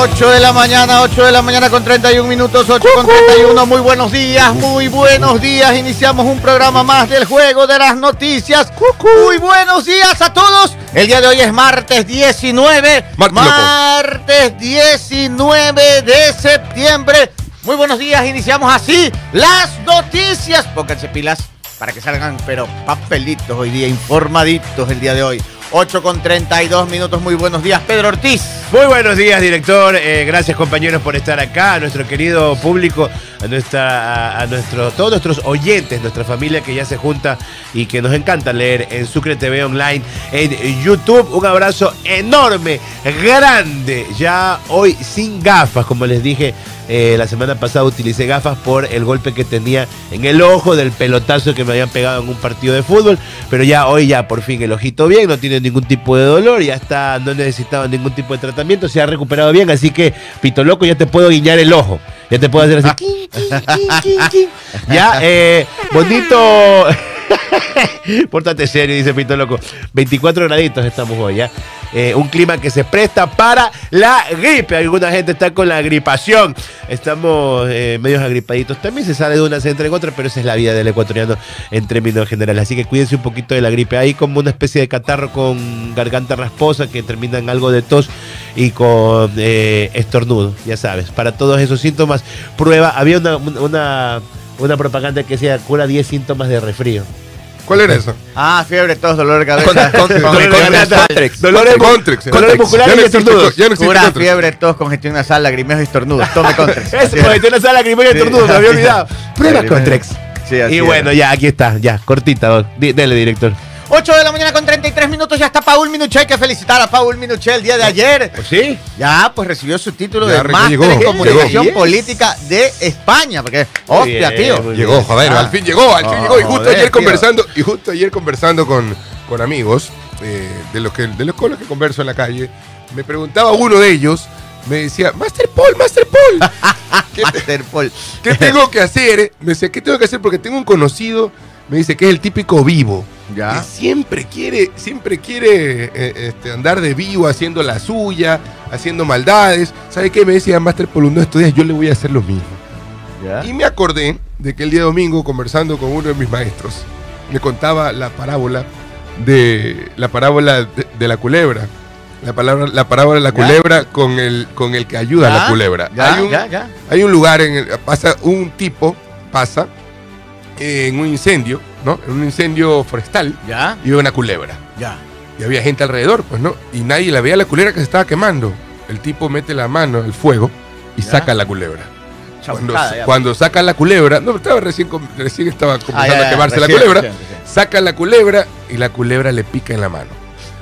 8 de la mañana, 8 de la mañana con 31 minutos, 8 con 31. Muy buenos días, muy buenos días. Iniciamos un programa más del juego de las noticias. Muy buenos días a todos. El día de hoy es martes 19. martes 19 de septiembre. Muy buenos días, iniciamos así las noticias. Pónganse pilas para que salgan, pero papelitos hoy día, informaditos el día de hoy. 8 con 32 minutos. Muy buenos días, Pedro Ortiz. Muy buenos días, director. Eh, gracias, compañeros, por estar acá. Nuestro querido público, a, nuestra, a, todos nuestros oyentes, nuestra familia que ya se junta y que nos encanta leer en Sucre TV Online, en YouTube. Un abrazo enorme, grande. Ya hoy sin gafas, como les dije eh, la semana pasada utilicé gafas por el golpe que tenía en el ojo del pelotazo que me habían pegado en un partido de fútbol. Pero ya hoy ya por fin el ojito bien, no tiene ningún tipo de dolor, ya está, no necesitaba ningún tipo de tratamiento, se ha recuperado bien, así que Pito Loco ya te puedo guiñar el ojo. Ya te puedo hacer así. ya, eh, bonito. Pórtate serio, dice Pito Loco. 24 graditos estamos hoy, ¿ya? Eh, un clima que se presta para la gripe. Alguna gente está con la agripación. Estamos eh, medios agripaditos. También se sale de una, se entra en otra, pero esa es la vida del ecuatoriano en términos generales. Así que cuídense un poquito de la gripe. Hay como una especie de catarro con garganta rasposa que termina en algo de tos y con eh, estornudo, ya sabes. Para todos esos síntomas, prueba. Había una, una propaganda que decía cura 10 síntomas de resfrío. ¿Cuál era eso? Ah, fiebre, tos, dolor de cabeza. Dolores musculares y estornudos. Cura, fiebre, tos, congestión nasal, lagrimeos y estornudos. Tome Contrex. Eso, congestión nasal, lagrimeos y estornudos, me había olvidado. Prueba Contrex. y bueno, ya, aquí está, ya, cortita. Dele, director. 8 de la mañana con 33 minutos, ya está Paul Minuché. Hay que felicitar a Paul Minuché el día de ayer. ¿Pues sí? Ya, pues recibió su título de Máster en Comunicación Política de España. Porque, hostia, tío. Llegó, joder, al fin llegó, al fin llegó. Y justo ayer conversando, y justo ayer conversando con, con amigos eh, de, los que, de los con los que converso en la calle, me preguntaba uno de ellos, me decía, Master Paul, Master Paul. Master Paul. ¿Qué tengo que hacer? Me decía, ¿qué tengo que hacer? Porque tengo un conocido me dice que es el típico vivo. Ya. Que siempre quiere, siempre quiere eh, este, andar de vivo, haciendo la suya, haciendo maldades. ¿Sabe qué? Me decía Master por uno de estos días, yo le voy a hacer lo mismo. Y me acordé de que el día domingo, conversando con uno de mis maestros, me contaba la parábola de la parábola de, la culebra. La, palabra, la parábola de la culebra con el, con el que ayuda a la culebra. hay, un, hay un lugar en el, pasa un tipo pasa en un incendio, ¿no? En un incendio forestal. Ya. Y veo una culebra. Ya. Y había gente alrededor, pues, ¿no? Y nadie la veía la culebra que se estaba quemando. El tipo mete la mano al fuego y saca la culebra. Cuando, cuando, saca la culebra, no, estaba recién, recién estaba ah, comenzando a quemarse la culebra, saca la culebra y la culebra le pica en la mano.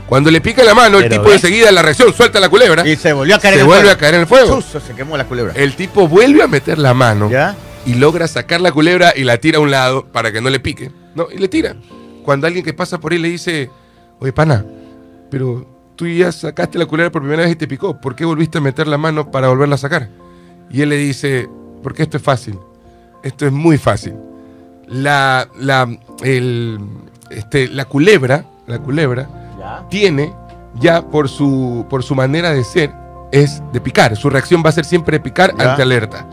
Cuando le pica en la mano, el tipo enseguida la reacción suelta la culebra. Y se volvió a caer se en vuelve el fuego. a caer en el fuego. se quemó la culebra. El tipo vuelve a meter la mano. ¿Ya? Y logra sacar la culebra y la tira a un lado para que no le pique. ¿no? Y le tira. Cuando alguien que pasa por ahí le dice, oye, pana, pero tú ya sacaste la culebra por primera vez y te picó. ¿Por qué volviste a meter la mano para volverla a sacar? Y él le dice, porque esto es fácil. Esto es muy fácil. La, la, el, este, la culebra, la culebra, tiene ya por su, por su manera de ser, es de picar. Su reacción va a ser siempre de picar ante alerta.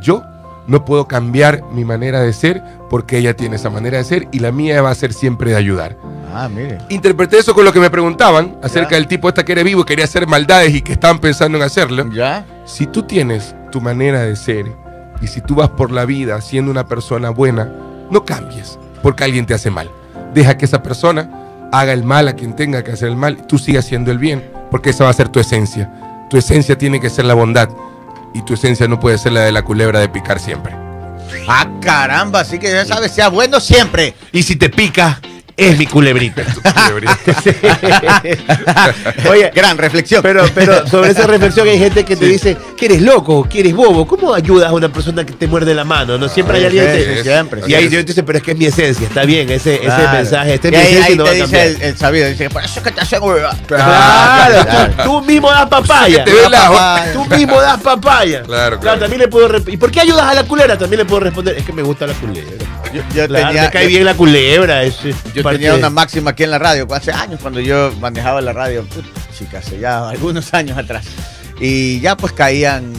Yo no puedo cambiar mi manera de ser porque ella tiene esa manera de ser y la mía va a ser siempre de ayudar. Ah, mire. Interpreté eso con lo que me preguntaban acerca del tipo este que era vivo y quería hacer maldades y que estaban pensando en hacerlo. Ya. Si tú tienes tu manera de ser y si tú vas por la vida siendo una persona buena, no cambies porque alguien te hace mal. Deja que esa persona haga el mal a quien tenga que hacer el mal, tú sigas haciendo el bien, porque esa va a ser tu esencia. Tu esencia tiene que ser la bondad y tu esencia no puede ser la de la culebra de picar siempre. Ah, caramba, así que ya sabes, sea bueno siempre. Y si te pica, es mi culebrita. Oye, gran reflexión. Pero, pero sobre esa reflexión hay gente que te dice que eres loco, que eres bobo. ¿Cómo ayudas a una persona que te muerde la mano? No siempre hay alguien que siempre. Y ahí yo dice, pero es que es mi esencia, está bien, ese, ese mensaje, este es mi esencia ahí, no te dice el, el, sabido, dice, por eso es que te hacen Claro, claro. Tú, tú, mismo das papaya. La... Tú mismo das papaya. Claro, claro. también le puedo ¿Y por qué ayudas a la culebra? También le puedo responder, es que me gusta la culebra. Yo, yo tenía, me cae bien la culebra. Ese yo tenía una máxima aquí en la radio, hace años cuando yo manejaba la radio, chicas, ya algunos años atrás. Y ya pues caían,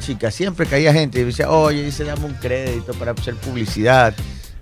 chicas, siempre caía gente y decía, oye, dice, dame un crédito para hacer publicidad.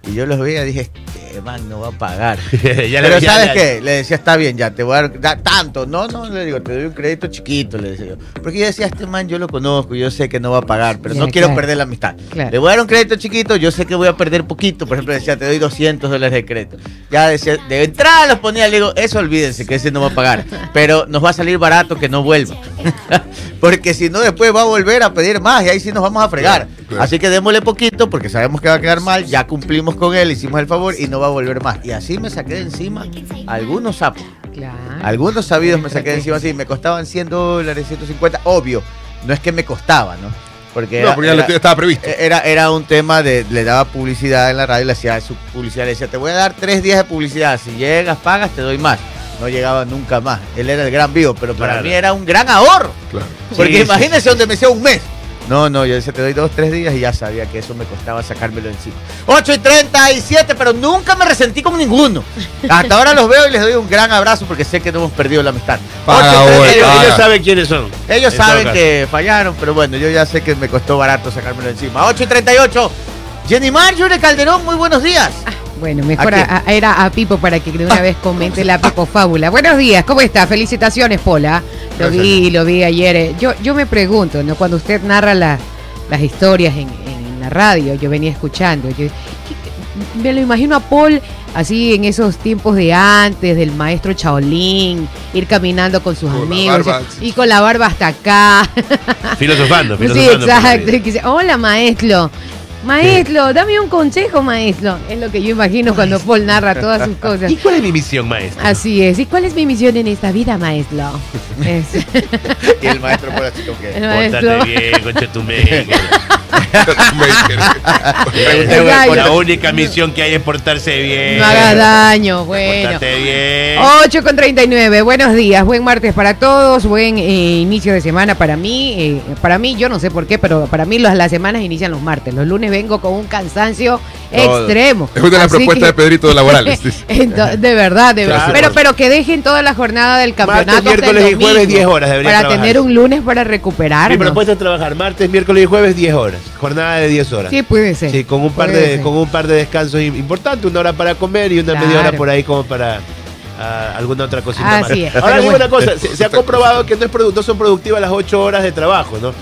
Y yo los veía y dije, este man no va a pagar. Ya Pero ya- ¿sabes ya- qué? Le decía, está bien, ya, te voy a dar da- tanto. No, no, le digo, te doy un crédito chiquito, le decía yo. Porque yo decía, este man yo lo conozco, yo sé que no va a pagar, pero no quiero claro. perder la amistad. Claro. Le voy a dar un crédito chiquito, yo sé que voy a perder poquito. Por ejemplo, decía, te doy 200 dólares de crédito. Ya decía, de entrada los ponía, le digo, eso olvídense, que ese no va a pagar. Pero nos va a salir barato que no vuelva. porque si no, después va a volver a pedir más y ahí sí nos vamos a fregar. Claro, claro. Así que démosle poquito porque sabemos que va a quedar mal. Ya cumplimos con él, hicimos el favor y no va a volver más. Y así me saqué de encima algunos sapos. Claro. Algunos sabidos me saqué de encima así. Me costaban 100 dólares, 150. Obvio, no es que me costaba, ¿no? Porque No, era- porque ya lo era- estaba previsto. era, era un tema de, le daba publicidad en la radio, le hacía su publicidad, le decía, te voy a dar tres días de publicidad, si llegas, pagas, te doy más. No llegaba nunca más. Él era el gran vivo, pero para Claro. mí era un gran ahorro. Claro. Porque Sí, sí. imagínense donde me decía un mes. No, no, yo decía, te doy dos, tres días y ya sabía que eso me costaba sacármelo encima. 8 y 37, pero nunca me resentí con ninguno. Hasta ahora los veo y les doy un gran abrazo porque sé que no hemos perdido la amistad. Paga, 8 y güey, Ellos, 38. paga. ellos saben quiénes son. Ellos En saben que fallaron, pero bueno, yo ya sé que me costó barato sacármelo encima. 8 y 38. Jenny Marjorie Calderón, muy buenos días. Bueno, mejor ¿A era a Pipo para que de una vez comente la Pipo Fábula. Buenos días, ¿cómo está? Felicitaciones, Pola. Lo Gracias. vi, lo vi ayer. Eh, Yo, yo me pregunto, ¿no? Cuando usted narra la- las historias en, en la radio, yo venía escuchando. Yo, ¿qué- me lo imagino a Paul así en esos tiempos de antes, del maestro Chaolín, ir caminando con sus Con amigos barba. y con la barba hasta acá. Filosofando, Sí, filosofando. la exacto. Hola, maestro. Maestro, dame un consejo, maestro. Es lo que yo imagino cuando Paul narra todas sus cosas. ¿Y cuál es mi misión, maestro? Así es. ¿Y cuál es mi misión en esta vida, maestro? Es- Y el maestro por así como que. Pórtate bien, concha tu madre. Exacto. La única misión que hay es portarse bien. No hagas daño, bueno. Pórtate bien. 8 con 39, buenos días, buen martes para todos, buen eh, inicio de semana para mí. eh, para mí, yo no sé por qué, pero para mí las, las semanas inician los martes. Los lunes vengo con un cansancio extremo. Es una de las propuestas que- de Pedrito de laborales. De verdad, de verdad. Claro. Pero, pero que dejen toda la jornada del campeonato. Martes, miércoles y jueves, domingo, 10 horas Para trabajar. tener un lunes para Mi recuperarnos. propuesta es trabajar martes, miércoles y jueves 10 horas. Jornada de 10 horas. Sí, puede ser. Sí, con un par de ser. con un par de descansos im- importantes, una hora para comer y una media hora por ahí como para ah, alguna otra cosita Así más. es, Ahora digo bueno. una cosa, se, se ha comprobado que no, es produ- no son productivas las 8 horas de trabajo, ¿no?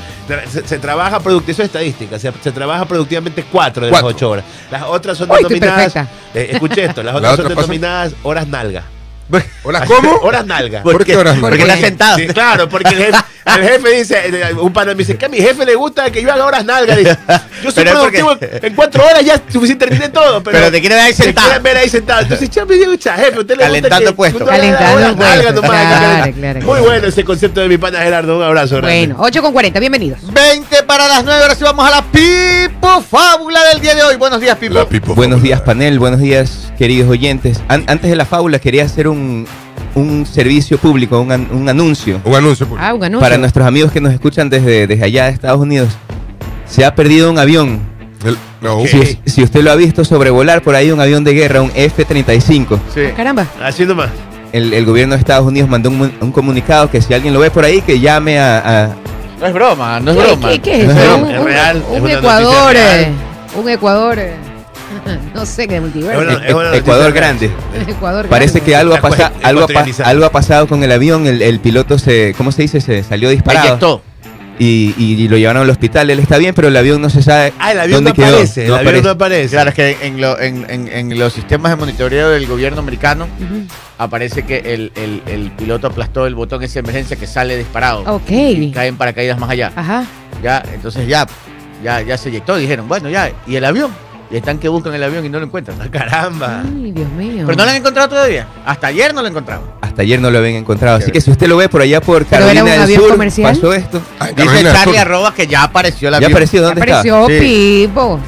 Se, se trabaja productivamente, eso es estadística, se, se trabaja productivamente 4 de Cuatro. las 8 horas. Las otras son Uy, denominadas, eh, escuché esto, las ¿La otras otra son pasa? denominadas horas nalga. ¿cómo? Horas nalga. ¿Por qué horas Porque está sentado. Sí, claro, porque el jefe, el jefe dice, eh, un pana me dice que a mi jefe le gusta que yo haga horas nalgas. Dice, yo soy Pero es porque- productivo en cuatro horas ya suficiente terminé todo. Pero, Pero te quiere ver ahí sentado. quieren ver ahí sentado. Entonces, ya me digo, "Cha, jefe, usted le Calentando gusta puesto. Calentando nalgas puesto. nomás, Claro, claro, Muy bueno ese concepto de mi pana Gerardo. Un abrazo grande. Bueno, 8 con 40, bienvenidos. 20 para las 9, ahora sí vamos a la Pipo Fábula del día de hoy. Buenos días, Pipo. Buenos Fábula. días, panel. Buenos días, queridos oyentes. An- antes de la fábula, quería hacer un, un servicio público, un, an- un anuncio Un anuncio. por- Ah, un anuncio. para nuestros amigos que nos escuchan desde, desde allá de Estados Unidos. Se ha perdido un avión. El- no. Si, si usted lo ha visto sobrevolar por ahí, un avión de guerra, un F-35. Sí. Ah, Caramba. Así nomás. El, el gobierno de Estados Unidos mandó un, un comunicado que si alguien lo ve por ahí, que llame a... a- No es broma, no es ¿Qué, broma. qué- qué es No es eso? broma, Un, es un- real, un es Ecuador. eh, real. Un Ecuador. eh, no sé qué Es multiverso. una- es una Ecuador grande. Ecuador. Parece grande. que algo ha, pasa- algo, ha algo ha pasado con el avión. El, el piloto se... ¿Cómo se dice? Se salió disparado. Eyectó. Y, y lo llevaron al hospital. Él está bien, pero el avión no se sabe Ah, el avión dónde no quedó. aparece. No el avión aparece. no aparece. Claro, es que en, lo- en- en- en los sistemas de monitoreo del gobierno americano aparece que el, el- el piloto aplastó el botón ese de emergencia que sale disparado. Ok. Y caen paracaídas más allá. Ajá. Ya, entonces ya, ya, ya se eyectó. Dijeron, bueno, ya. ¿Y el avión? Y están que buscan el avión y no lo encuentran. Ah, Caramba. Ay, Dios mío. Pero no lo han encontrado todavía. Hasta ayer no lo encontraron. Hasta ayer no lo habían encontrado. Así que si usted lo ve por allá por ¿Pero era Carolina un del avión Sur, comercial? pasó esto. Ay, Dice Carolina, Charlie Arroba que ya apareció el ¿Ya avión. apareció? ¿Dónde está? Apareció Sí. Pipo.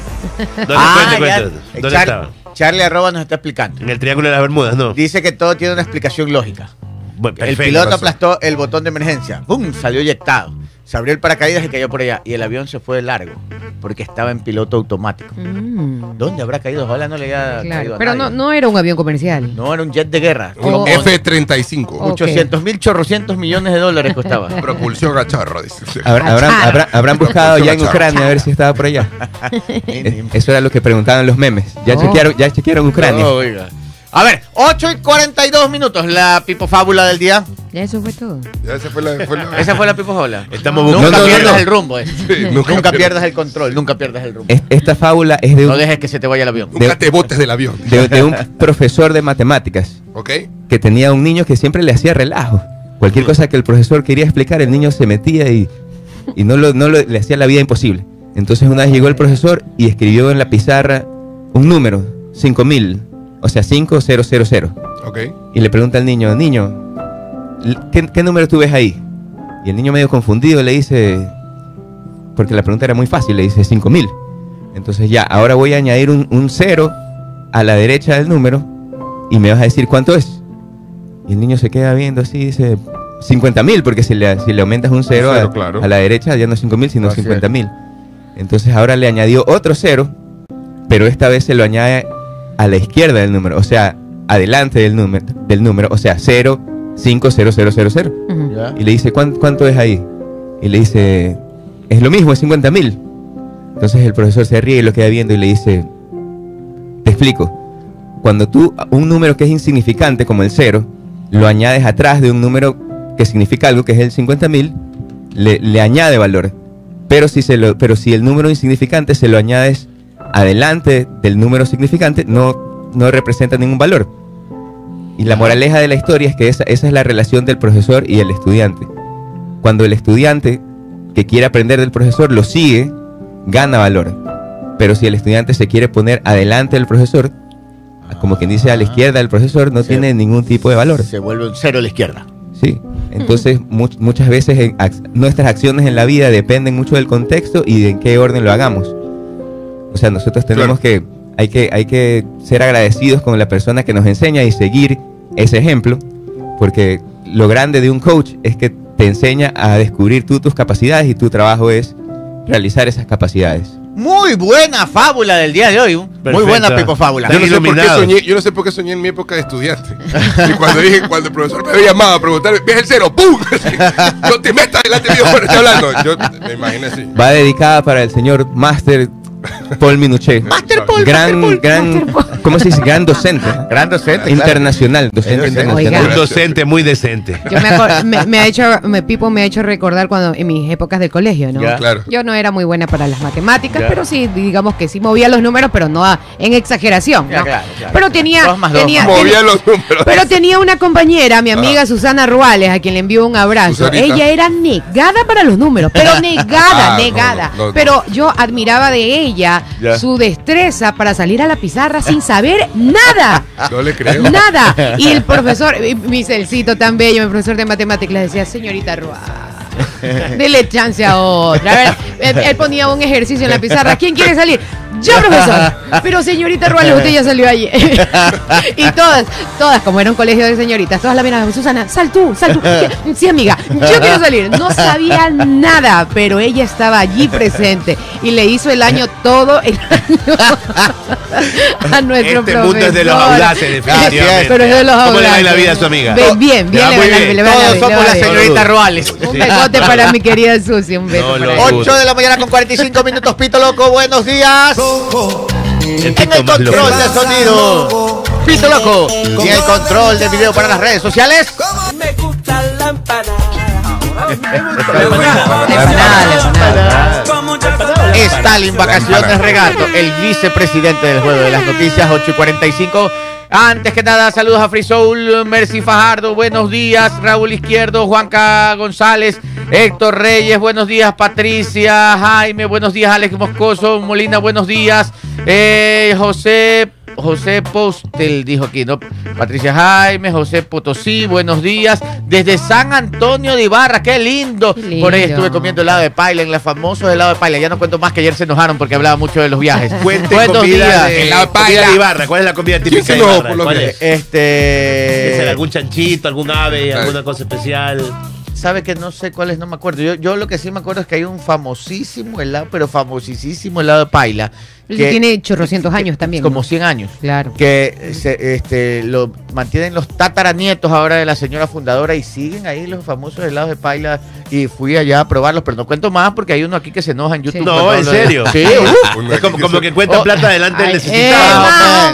¿Dónde Ah, cuente, ya. cuente? ¿Dónde Char- estaba? Charlie Arroba nos está explicando. En el Triángulo de las Bermudas, ¿no? Dice que todo tiene una explicación lógica. Bueno, El perfecto. piloto razón. aplastó el botón de emergencia. ¡Bum! Salió eyectado. Se abrió el paracaídas y cayó por allá. Y el avión se fue de largo. porque estaba en piloto automático. Mm, ¿Dónde habrá caído? Ojalá no le haya claro. caído a Pero no, nadie. no era un avión comercial. No, era un jet de guerra. Un Oh. F-35. Oh. 800 mil chorrocientos millones de dólares costaba. Propulsión a chorro, dice. Habrá- habrán, Achara. habrán- habrán buscado ya en. Ucrania a ver si estaba por allá. Eso era lo que preguntaban los memes. Ya Oh. chequearon, ya chequearon Ucrania. No, oiga. A ver, 8 y 42 minutos, la pipo fábula del día. Ya eso fue todo. Ya esa fue la. fue la- Esa fue la pipo fábula. Estamos Nunca buscando. no, no, pierdas no. el rumbo, eh. Sí, Nunca, pierdas el control, nunca pierdas el rumbo. Es- esta fábula es de No un, dejes que se te vaya el avión. Nunca te botes del avión. de, de un profesor de matemáticas ¿Ok? que tenía un niño que siempre le hacía relajo. Cualquier cosa que el profesor quería explicar, el niño se metía y, y no, lo, no lo- le hacía la vida imposible. Entonces una vez llegó el profesor y escribió en la pizarra un número, 5000, o sea, 5000. ¿Ok? Y le pregunta al niño, niño, ¿qué, qué número tú ves ahí? Y el niño medio confundido le dice, porque la pregunta era muy fácil, le dice 5000. Entonces ya, ahora voy a añadir un, un cero a la derecha del número y me vas a decir cuánto es. Y el niño se queda viendo así y dice 50 mil, porque si le, si le aumentas un cero, cero, a, claro. a la derecha ya no es 5 mil, sino Así 50 es. mil. Entonces ahora le añadió otro cero, pero esta vez se lo añade a la izquierda del número, o sea, adelante del número, del número o sea, 0, 5, 0, 0, 0, 0. Ujú. ¿Ya? Y le dice, "¿Cuán- ¿cuánto es ahí? Y le dice, es lo mismo, es 50 mil. Entonces el profesor se ríe y lo queda viendo y le dice, te explico. Cuando tú un número que es insignificante como el 0, lo añades atrás de un número que significa algo que es el 50 mil, le, le añade valor. Pero si, se lo, pero si el número insignificante se lo añades adelante del número significante, no, no representa ningún valor. Y la moraleja de la historia es que esa, esa es la relación del profesor y el estudiante. Cuando el estudiante que quiere aprender del profesor lo sigue, gana valor. Pero si el estudiante se quiere poner adelante del profesor, como quien dice a la izquierda del profesor, no tiene ningún tipo de valor. Se vuelve un cero a la izquierda. Sí. Entonces, much- muchas veces en ac- nuestras acciones en la vida dependen mucho del contexto y de en qué orden lo hagamos. O sea, nosotros tenemos que hay, que hay que ser agradecidos con la persona que nos enseña y seguir ese ejemplo, porque lo grande de un coach es que te enseña a descubrir tú tus capacidades y tu trabajo es realizar esas capacidades. Muy buena fábula del día de hoy. Muy Perfecto. buena pipo fábula. Yo no, sé por qué soñé, yo no sé por qué soñé en mi época de estudiante. Y cuando dije, cuando el profesor me había llamado a preguntarme, ¿ves el cero? ¡Pum! No te metas delante mío cuando estoy hablando. Yo me imaginé así. Va dedicada para el señor Master Paul Minuché. Master Paul, gran, Master Paul, gran, ¿cómo se dice? Gran docente. Gran docente. Internacional, docente Docente. internacional. Un docente muy decente. Yo me, acor- me, me ha hecho, me, Pipo me ha hecho recordar cuando en mis épocas del colegio, ¿no? Ya. Claro. Yo no era muy buena para las matemáticas, Ya. pero sí, digamos que sí movía los números, pero no a- en exageración, Ya, ¿no? claro, claro. Pero tenía, Dos más dos. tenía, Movía tenía- los números. pero tenía una compañera, mi amiga Susana Ruales, a quien le envío un abrazo. Susanita. Ella era negada para los números, pero negada, Ah, negada. no, no, no. Pero yo admiraba de ella Ya. su destreza para salir a la pizarra sin saber nada. No le creo. Nada. Y el profesor, mi celcito tan bello, mi profesor de matemáticas, le decía, señorita Ruá, dele chance a otra. A ver, él, él ponía un ejercicio en la pizarra. ¿Quién quiere salir? Yo, profesor. Pero señorita Ruales, usted ya salió ayer. y todas, todas, como era un colegio de señoritas, todas la miraban, Susana, sal tú, sal tú. Sí, amiga, yo quiero salir. No sabía nada, pero ella estaba allí presente y le hizo el año todo el año a nuestro Este profesor. mundo es de los audaces, definitivamente. Pero es de los ¿Cómo le va audaces. la vida a su amiga? Bien, bien, Le va bien, le va- bien. le va- Todos le somos la señorita Ruales. Un besote para mi querida Susi, un beso No para lo ella. dudo. 8 de la mañana con 45 minutos, Pito Loco, buenos días. El Tito el más loco. control de sonido, Pito Loco. Y en el control de video para las redes sociales, Me gusta la. Stalin Vacaciones Regato, el vicepresidente del juego de las noticias, 8 y 45. Antes que nada, saludos a Free Soul, Mercy Fajardo, buenos días, Raúl Izquierdo, Juanca González, Héctor Reyes, buenos días, Patricia, Jaime, buenos días, Alex Moscoso, Molina, buenos días, eh, José, José Postel, dijo aquí, ¿no? Patricia Jaime, José Potosí, buenos días, desde San Antonio de Ibarra, qué lindo. Qué lindo. Por ahí estuve comiendo helado de paila, en la famosa helado de paila, ya no cuento más que ayer se enojaron porque hablaba mucho de los viajes. Cuente Buenos comida días. de, Helado de comida paila. de Ibarra. ¿Cuál es la comida típica de Ibarra? por los ¿Cuál viajes? es? ¿Tiene que ser Este. algún chanchito, algún ave, alguna cosa especial? sabe que no sé cuáles, no me acuerdo. Yo, yo lo que sí me acuerdo es que hay un famosísimo helado, pero famosísimo helado de paila. Que- tiene chorrocientos años también. Como ¿no? 100 años. Claro. Que se, este, lo mantienen los tataranietos ahora de la señora fundadora y siguen ahí los famosos helados de paila. Y fui allá a probarlos, pero no cuento más porque hay uno aquí que se enoja en YouTube. Sí. No, ¿en serio? Sí, uh, Es como, que cuenta Oh. plata delante del necesitado.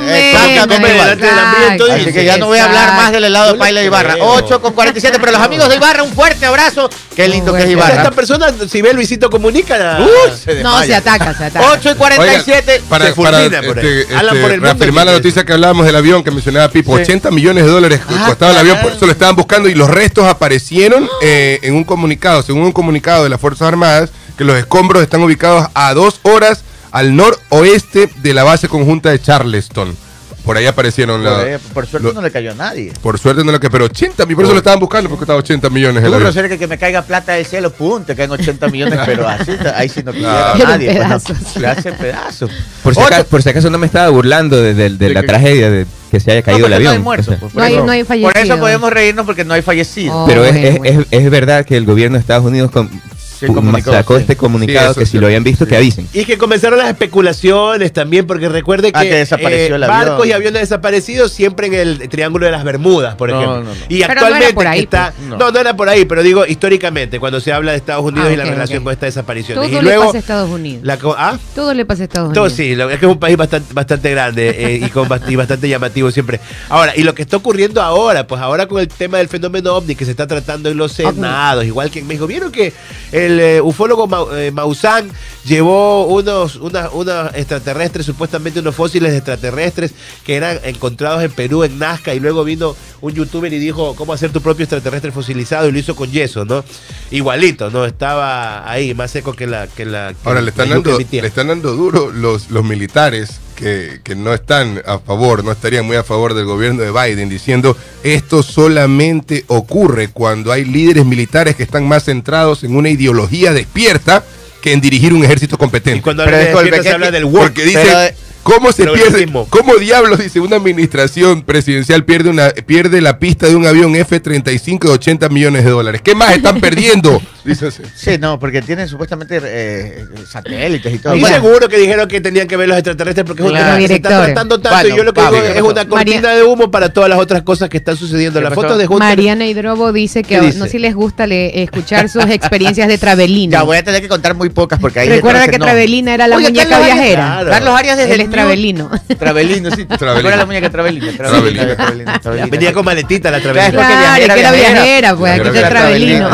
eh, exactamente, delante del hambriento exacto, que ya no voy a hablar más del helado de paila de Ibarra. creo. 8 con 47, pero los amigos de Ibarra, un fuerte abrazo. Qué lindo que es Ibarra. esta persona, si ve Luisito Comunica, se No, se ataca, se ataca. 8 y 47. Para, se para, fulmina por este, Alan este, por el reafirmar la noticia que hablábamos del avión que mencionaba Pipo, Sí. 80 millones de dólares Ah, costaba el avión, por eso lo estaban buscando y los restos aparecieron eh, en un comunicado, según un comunicado de las Fuerzas Armadas, que los escombros están ubicados a dos horas al noroeste de la base conjunta de Charleston. Por ahí aparecieron Por, la- ahí, por suerte lo- no le cayó a nadie. por suerte no lo que, pero 80 millones, por eso lo estaban buscando porque estaba 80 millones el Tú, avión. Rosario, que, que me caiga plata del cielo, pum, te caen 80 millones, pero así, ahí sí no quisiera Claro. a nadie. Pues, no. pedazos. Le hace pedazos. Por si, acaso, por si acaso no me estaba burlando de, de- de De la que- tragedia de que se haya No, caído el porque no avión. hay muertos. o sea, pues, No hay- no hay Por eso fallecidos. podemos reírnos porque no hay fallecidos. Oh. pero es, bueno, es- bueno. es- es verdad que el gobierno de Estados Unidos comunicó, sacó sí. este comunicado Sí, que si lo habían visto que avisen. Y que comenzaron las especulaciones también, porque recuerde que, Ah, que desapareció el avión. barcos y aviones desaparecidos siempre en el Triángulo de las Bermudas, por ejemplo. no, no. Y Pero no era actualmente por ahí, está. pues. No. No. no, era por ahí, pero digo históricamente, cuando se habla de Estados Unidos Ah, y la relación con estas desapariciones. Todo y le luego. pasa a Estados Unidos. la co- ¿ah? Todo le pasa a Estados Todo Unidos. sí, lo- es que es un país bastante, bastante grande eh, y, con, bast- y bastante llamativo siempre. Ahora, y lo que está ocurriendo ahora, pues ahora con el tema del fenómeno ovni que se está tratando en los senados, igual que en México. ¿Vieron que el eh, ufólogo Mau- eh, Maussan llevó unos, unas, unos extraterrestres, supuestamente unos fósiles extraterrestres que eran encontrados en Perú, en Nazca, y luego vino un youtuber y dijo cómo hacer tu propio extraterrestre fosilizado y lo hizo con yeso, ¿no? Igualito, ¿no? Estaba ahí, más seco que la... Que la que Ahora le están, dando, le están dando duro los, los militares que, que no están a favor, no estarían muy a favor del gobierno de Biden, diciendo esto solamente ocurre cuando hay líderes militares que están más centrados en una ideología despierta que en dirigir un ejército Y competente. cuando Pero habla de se ¿qué- habla del woke. Porque dice, pero, ¿cómo se pierde? ¿Cómo diablos, dice, una administración presidencial pierde, una, pierde la pista de un avión F-35 de 80 millones de dólares? ¿Qué más están perdiendo? Dice así. Sí, no, porque tienen supuestamente eh, satélites y todo. Y Bueno, seguro que dijeron que tenían que ver los extraterrestres porque Claro. se está Directores. tratando tanto Bueno, y yo lo que Pablo, digo ¿qué es una cortina María- de humo para todas las otras cosas que están sucediendo. ¿Qué Las fotos de Hunter. Mariana Hidrobo dice que no si les gusta le- escuchar sus experiencias de Travelino. ya voy a tener que contar muy pocas porque ahí Recuerda que Travelina era la muñeca viajera. Claro. Carlos Arias desde el Travelino. Travelino, sí. Travelino. ¿Cuál era la muñeca Travelino? Travelino. Travelino, Travelino. Venía con maletita la porque Claro, viajera, que era viajera. pues aquí está Travelino.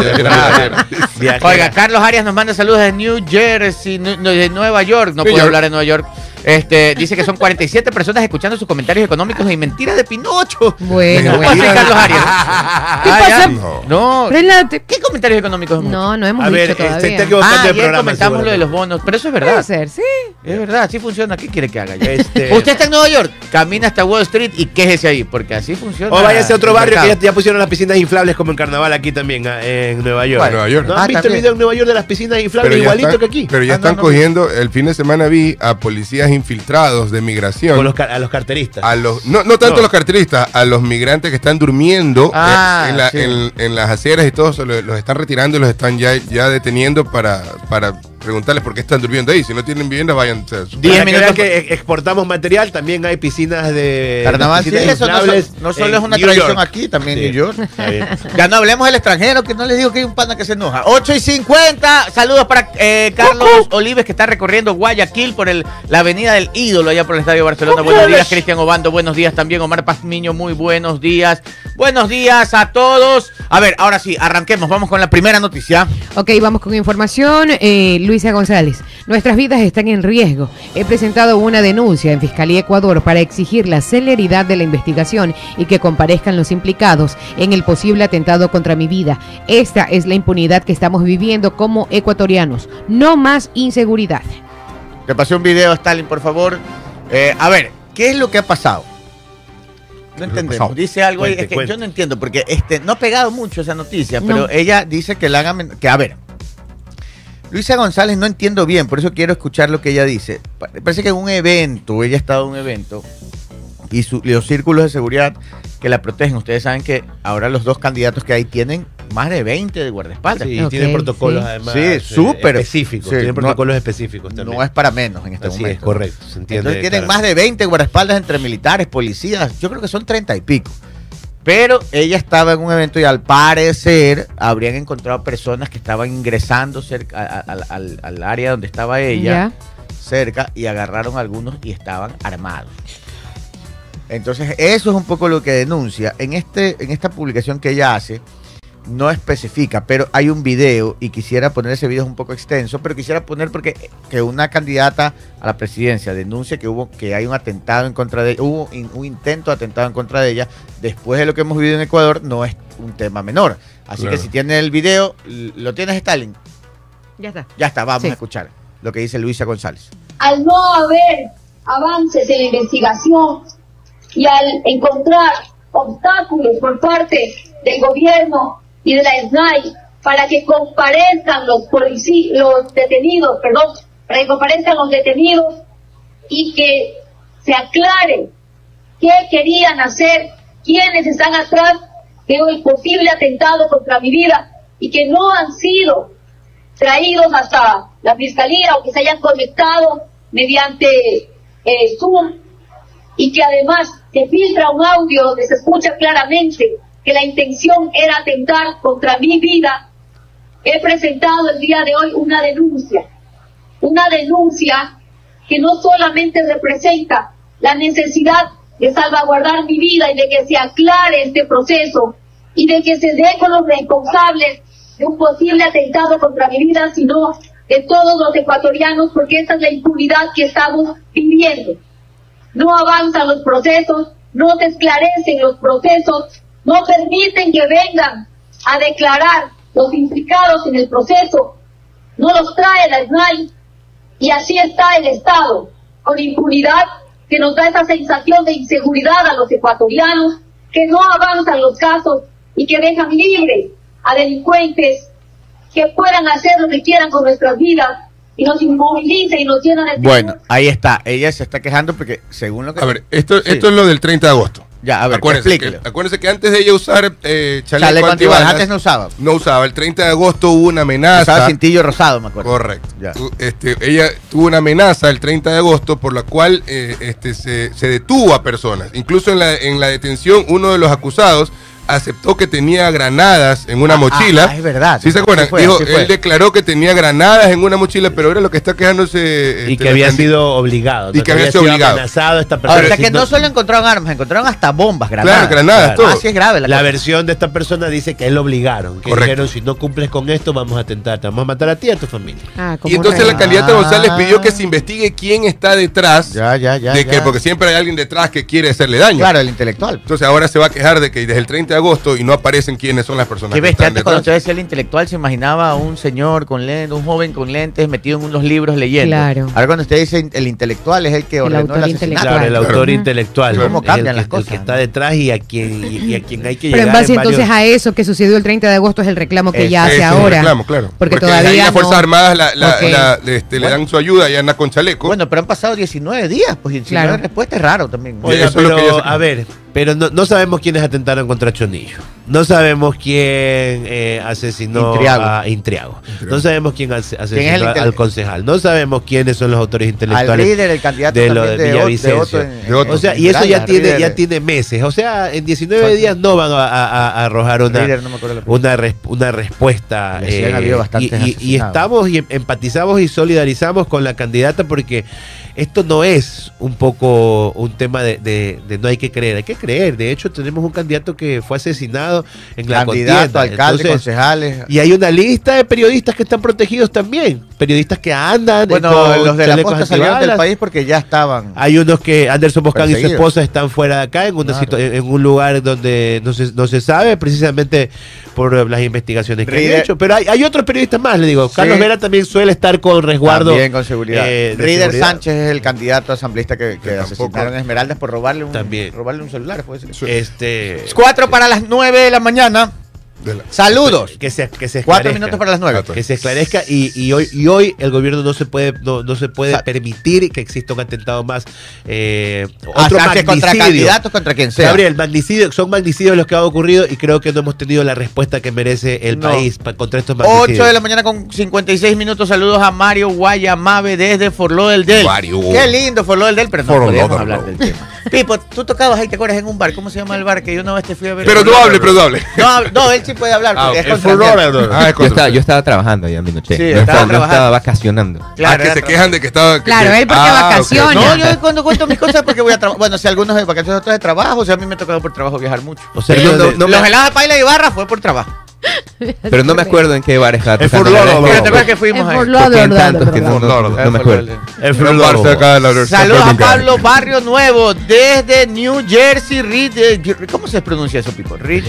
Oiga, Carlos Arias nos manda saludos de New Jersey, de Nueva York. No puedo hablar de Nueva York. Este, dice que son 47 personas escuchando sus comentarios económicos y mentiras de Pinocho. Bueno, ¿Cómo bueno. así, Carlos Arias? ¿Qué Ah, pasa? ya. No. No. ¿Qué comentarios económicos? hemos No, no hemos A ver, dicho eh, se todavía. equivocando Ah, ayer programa. comentamos lo de los bonos, pero eso es Puede verdad. ser, sí. Es verdad, así funciona. ¿Qué quiere que haga yo? Este- Usted está en Nueva York, camina hasta Wall Street y quéjese ahí, porque así funciona. O váyase a otro el barrio que ya, mercado. ya pusieron las piscinas inflables como en carnaval aquí también, ah, en Nueva York. Nueva York. ¿No Ah, visto el también. video en Nueva York de las piscinas inflables ya igualito están- que aquí? Pero ya Ah, no, están no. cogiendo, el fin de semana vi a policías infiltrados de migración. Los, a los carteristas. a los, no, no tanto No. los carteristas, a los migrantes que están durmiendo Ah, eh, en, la- sí. en- en las aceras y todo, eso, lo- los están retirando y los están ya, ya deteniendo para, para preguntarles por qué están durmiendo ahí. Si no tienen vivienda, vayan a su- Diez Para que vean minutos- que ex- exportamos material, también hay piscinas de Carnaval, sí, eso no, no solo es una New tradición York. aquí, también en. New York. Ya no hablemos del extranjero, que no les digo que hay un pana que se enoja. 8 y 50. Saludos para eh, Carlos Olives, que está recorriendo Guayaquil por el, la avenida del ídolo, allá por el Estadio Barcelona. Buenos días, Cristian Obando. Buenos días también, Omar Pazmiño. Muy buenos días. Buenos días a todos. A ver, ahora sí, arranquemos. Vamos con la primera noticia. Ok, vamos con información. Eh, Luisa González, nuestras vidas están en riesgo. He presentado una denuncia en Fiscalía Ecuador para exigir la celeridad de la investigación y que comparezcan los implicados en el posible atentado contra mi vida. Esta es la impunidad que estamos viviendo como ecuatorianos. No más inseguridad. Te pasé un video, Stalin, por favor. Eh, a ver, ¿qué es lo que ha pasado? No entendemos. Dice algo ahí, Cuente, es que cuente. yo no entiendo, porque este, no ha pegado mucho esa noticia, No. pero ella dice que la hagan. Que, a ver, Luisa González no entiendo bien, por eso quiero escuchar lo que ella dice. Pa- Parece que en un evento, ella ha estado en un evento, y su- los círculos de seguridad que la protegen, ustedes saben que ahora los dos candidatos que hay tienen más de 20 de guardaespaldas. Sí, Ok, tiene protocolos sí. además Sí, eh, súper. específicos. Sí, tiene no- protocolos específicos también. No es para menos en este Así momento. es, correcto. Se entiende. Entonces tienen claro. más de 20 guardaespaldas entre militares, policías. Yo creo que son 30 y pico. Pero ella estaba en un evento y al parecer habrían encontrado personas que estaban ingresando cerca al área donde estaba ella, cerca, y agarraron a algunos y estaban armados. Entonces, eso es un poco lo que denuncia. En, este, en esta publicación que ella hace, no especifica, pero hay un video y quisiera poner ese video es un poco extenso, pero quisiera poner porque que una candidata a la presidencia denuncia que hubo que hay un atentado en contra de hubo in- un intento de atentado en contra de ella, después de lo que hemos vivido en Ecuador, no es un tema menor. Así Claro. que si tiene el video, ¿lo tienes Stalin? Ya está. Ya está, vamos Sí. a escuchar lo que dice Luisa González. al no haber avances en la investigación y al encontrar obstáculos por parte del gobierno y de la SNAI para que comparezcan los polici- los detenidos, perdón, para que comparezcan los detenidos y que se aclare qué querían hacer, quiénes están atrás de el posible atentado contra mi vida y que no han sido traídos hasta la fiscalía o que se hayan conectado mediante eh, Zoom y que además se filtra un audio donde se escucha claramente que la intención era atentar contra mi vida, he presentado el día de hoy una denuncia, una denuncia que no solamente representa la necesidad de salvaguardar mi vida y de que se aclare este proceso y de que se dé con los responsables de un posible atentado contra mi vida, sino de todos los ecuatorianos, porque esta es la impunidad que estamos viviendo. No avanzan los procesos, no se esclarecen los procesos, no permiten que vengan a declarar los implicados en el proceso, no los trae la SNAI y así está el Estado, con impunidad que nos da esa sensación de inseguridad a los ecuatorianos, que no avanzan los casos y que dejan libres a delincuentes que puedan hacer lo que quieran con nuestras vidas y nos inmovilicen y nos llenan de Bueno, ahí está. Ella se está quejando porque según lo que... A ver, esto, Sí. esto es lo del 30 de agosto. Ya, a ver, acuérdense, que, acuérdense que antes de ella usar eh, chaleco, Chaleco antibalas, antes no usaba. no usaba. El 30 de agosto hubo una amenaza. Usaba cintillo rosado, me acuerdo. Correcto. Ya. Este, ella tuvo una amenaza el 30 de agosto por la cual eh, este, se, se detuvo a personas. Incluso en la, en la detención, uno de los acusados aceptó que tenía granadas en una Ah, mochila. ah, es verdad. ¿Sí se acuerdan? Así fue, Dijo, así él declaró que tenía granadas en una mochila, pero ahora lo que está quejándose... Y este, que había sido obligado. Y que había sido obligado. amenazado esta O persona. sea Si que no solo encontraron armas, encontraron hasta bombas, granadas. Claro, granadas, Claro. todo. Ah, sí es grave la, versión de esta persona dice que él lo obligaron. Que Correcto. dijeron, si no cumples con esto, vamos a atentar. Te vamos a matar a ti y a tu familia. Ah, como Y entonces la candidata González Ah. pidió que se investigue quién está detrás Ya, ya, ya. de ya. que, porque siempre hay alguien detrás que quiere hacerle daño. Claro, el intelectual. Entonces ahora se va a quejar de que desde el 30 de agosto y no aparecen quiénes son las personas ¿Qué que están antes cuando usted decía el intelectual se imaginaba a un señor con lentes, un joven con lentes metido en unos libros leyendo. Claro. Ahora cuando usted dice el intelectual es el que El ordenó el, autor asesinato. intelectual. Claro, el autor intelectual. Claro. ¿Cómo Es cambian el las cosas, El que está detrás y a quien, y, y a quien hay que Pero en llegar. base en entonces varios- a eso que sucedió el 30 de agosto es el reclamo que ella Ese hace es el ahora. reclamo, claro. Porque, ahí todavía las Fuerzas no- Armadas la- la- Ok. la- este, le dan su ayuda y anda con chaleco. Bueno, pero han pasado 19 días, pues 19 Claro. respuestas es raro también. Oiga, eso es lo pero, a ver, pero no, no sabemos quiénes atentaron contra Chonillo. No sabemos quién eh, asesinó Intriago. a Intriago. No sabemos quién ase- asesinó ¿Quién es el al- al concejal. No sabemos quiénes son los autores Al intelectuales. líder, el candidato de lo de de, Villavicencio. De Otto. O sea, y eso ya tiene, líder- ya tiene meses. O sea, en 19 Exacto. días no van a, a- a arrojar una, líder, no una, res- una respuesta. Y bastantes y, y- y asesinados. estamos y em- empatizamos y solidarizamos con la candidata porque esto no es un poco un tema de, de- de no hay que creer, hay que creer. De hecho, tenemos un candidato que fue asesinado en la Candidato, contienda. alcalde, Entonces, concejales. y hay una lista de periodistas que están protegidos también. Periodistas que andan. Bueno, con los de la posta salieron del país porque ya estaban. Hay unos que Anderson Boscan y su esposa están fuera de acá en, una Claro. en un lugar donde no se, no se sabe precisamente por las investigaciones que han hecho. Pero hay, hay otros periodistas más, le digo. Sí. Carlos Vera también suele estar con resguardo. También con seguridad. eh, de Reader seguridad. Sánchez es el candidato asambleísta que, que Que asesinaron en Esmeraldas por robarle un, También. robarle un celular. Puede ser. Este, Cuatro para las nueve de la mañana. De la- Saludos. Que se, que se Cuatro minutos para las nueve. Que se esclarezca y, y hoy, y hoy el gobierno no se puede, no, no se puede Sa- permitir que exista un atentado más. Eh, Otro contra candidatos, contra quien sea. Gabriel, magnicidio, son magnicidios los que han ocurrido y creo que no hemos tenido la respuesta que merece el No. país pa- contra estos magnicidios. 8 de la mañana con 56 minutos. Saludos a Mario Guayamabe desde Forló del Del. Mario. Qué lindo Forló del Del, pero no podemos hablar Del. tema. Pipo, tú tocabas ahí, ¿te acuerdas? En un bar. ¿Cómo se llama el bar? Que yo una vez te fui a ver. Pero no hable, pero no hable. No, no, él sí puede hablar. Ah, porque es contra. Ah, es Yo estaba, yo estaba trabajando ya en mi noche. Sí, no, estaba no vacacionando. Claro, ah, que se quejan de que estaba. Claro, que- él porque Ah, vacaciona. No, yo cuando cuento mis cosas porque voy a trabajar. Bueno, si algunos de vacaciones, otros de trabajo. O sea, a mí me ha tocado por trabajo viajar mucho. O sea, yo no- de- no- Los helados de Paila y Barra fue por trabajo. Pero no me acuerdo en qué bar estaba El tocando. Fort la Lauderdale. te acuerdas que fuimos ahí. Fort en Lauderdale, tantos que no, Fort no- Lauderdale. no me acuerdo. el Era un bar cerca de la Saludos a. Pablo Barrio Nuevo desde New Jersey. Eh, ¿Cómo se pronuncia eso, Pipo? Rich,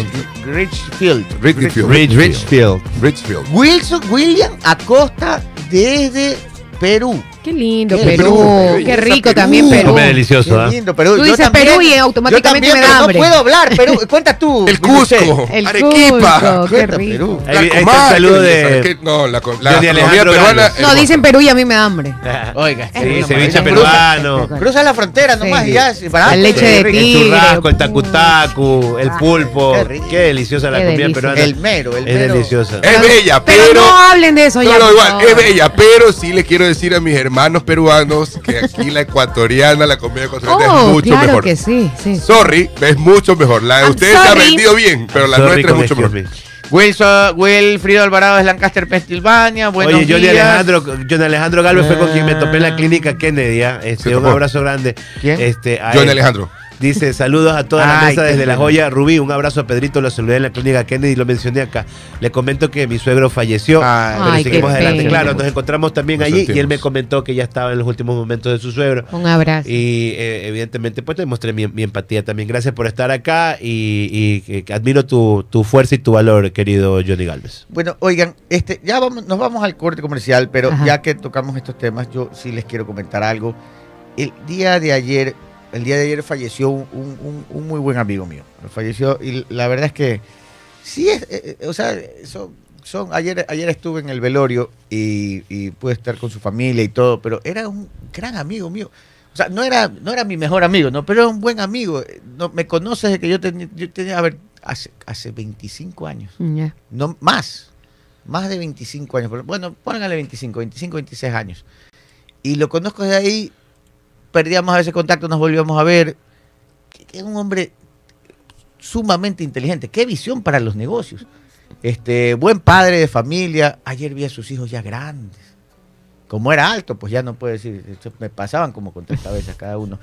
Richfield. Richfield. Rich- Richfield. Richfield. Wilson William Acosta desde Perú. Qué lindo, Qué Perú. Perú, Qué rico Perú. también Perú. Come delicioso, Qué ¿ah? lindo, Perú. Tú Yo dices también- Perú y automáticamente yo también, me da hambre. No puedo hablar, Perú. Cuenta tú. El. Cusco. El Arequipa. Cusco, qué Cuenta, rico. Perú. Ahí- ahí está el Comar, saludo qué de- belleza. Que- No, la, la Alejandro peruana. Es No, dicen Perú y a mí me da hambre. Oiga, Sí, es ceviche peruano. Cruza la frontera nomás y ya. La leche de rico. El tigre. churrasco, el tacutacu, el pulpo. qué deliciosa la comida peruana. El mero, el es mero. deliciosa. Es bella, Pero pero. no hablen de eso ya. no, igual, es bella, pero sí le quiero decir a mis hermanos peruanos que aquí la ecuatoriana, la comida ecuatoriana es Oh, mucho claro mejor. que sí, sí. Sorry, es mucho mejor. La de I'm ustedes se ha sorry. vendido bien, pero la Sorry nuestra es mucho mejor. me. Wilson, Wilfrido Alvarado de Lancaster, Pensilvania. Buenos Oye, Johnny días. Alejandro, Johnny Alejandro Galvez fue con quien me topé en la clínica Kennedy. ¿ah? Este, un abrazo grande. ¿Quién? Este, a Johnny él. Alejandro. Dice, saludos a toda la Ay, mesa desde La. Joya. Rubí, un abrazo a Pedrito, lo saludé en la clínica Kennedy, lo mencioné acá. Le comento que mi suegro falleció, Ay, pero Ay, seguimos adelante. pena. Claro, nos encontramos también allí y él me comentó que ya estaba en los últimos momentos de su suegro. Un abrazo. Y eh, evidentemente, pues te mostré mi, mi empatía también. Gracias por estar acá y, y que admiro tu, tu fuerza y tu valor, querido Johnny Galvez. Bueno, oigan, este, ya vamos, nos vamos al corte comercial, pero Ajá. ya que tocamos estos temas, yo sí les quiero comentar algo. El día de ayer, el día de ayer falleció un, un- un- un muy buen amigo mío. Falleció y la verdad es que sí es, eh, eh, o sea, son, son- ayer, ayer estuve en el velorio y, y pude estar con su familia y todo, pero era un gran amigo mío. O sea, no era, no era mi mejor amigo, ¿no? Pero era un buen amigo. No, me conoces desde que yo tenía, yo tenía, a ver, hace, hace 25 años no más, más de 25 años, bueno, póngale 25, 25, 26 años. Y lo conozco de ahí, perdíamos a veces contacto, nos volvíamos a ver. Es un hombre sumamente inteligente, qué visión para los negocios. Este, buen padre de familia, ayer vi a sus hijos ya grandes. Como era alto, pues ya no puedo decir, me pasaban como con tres cabezas cada uno.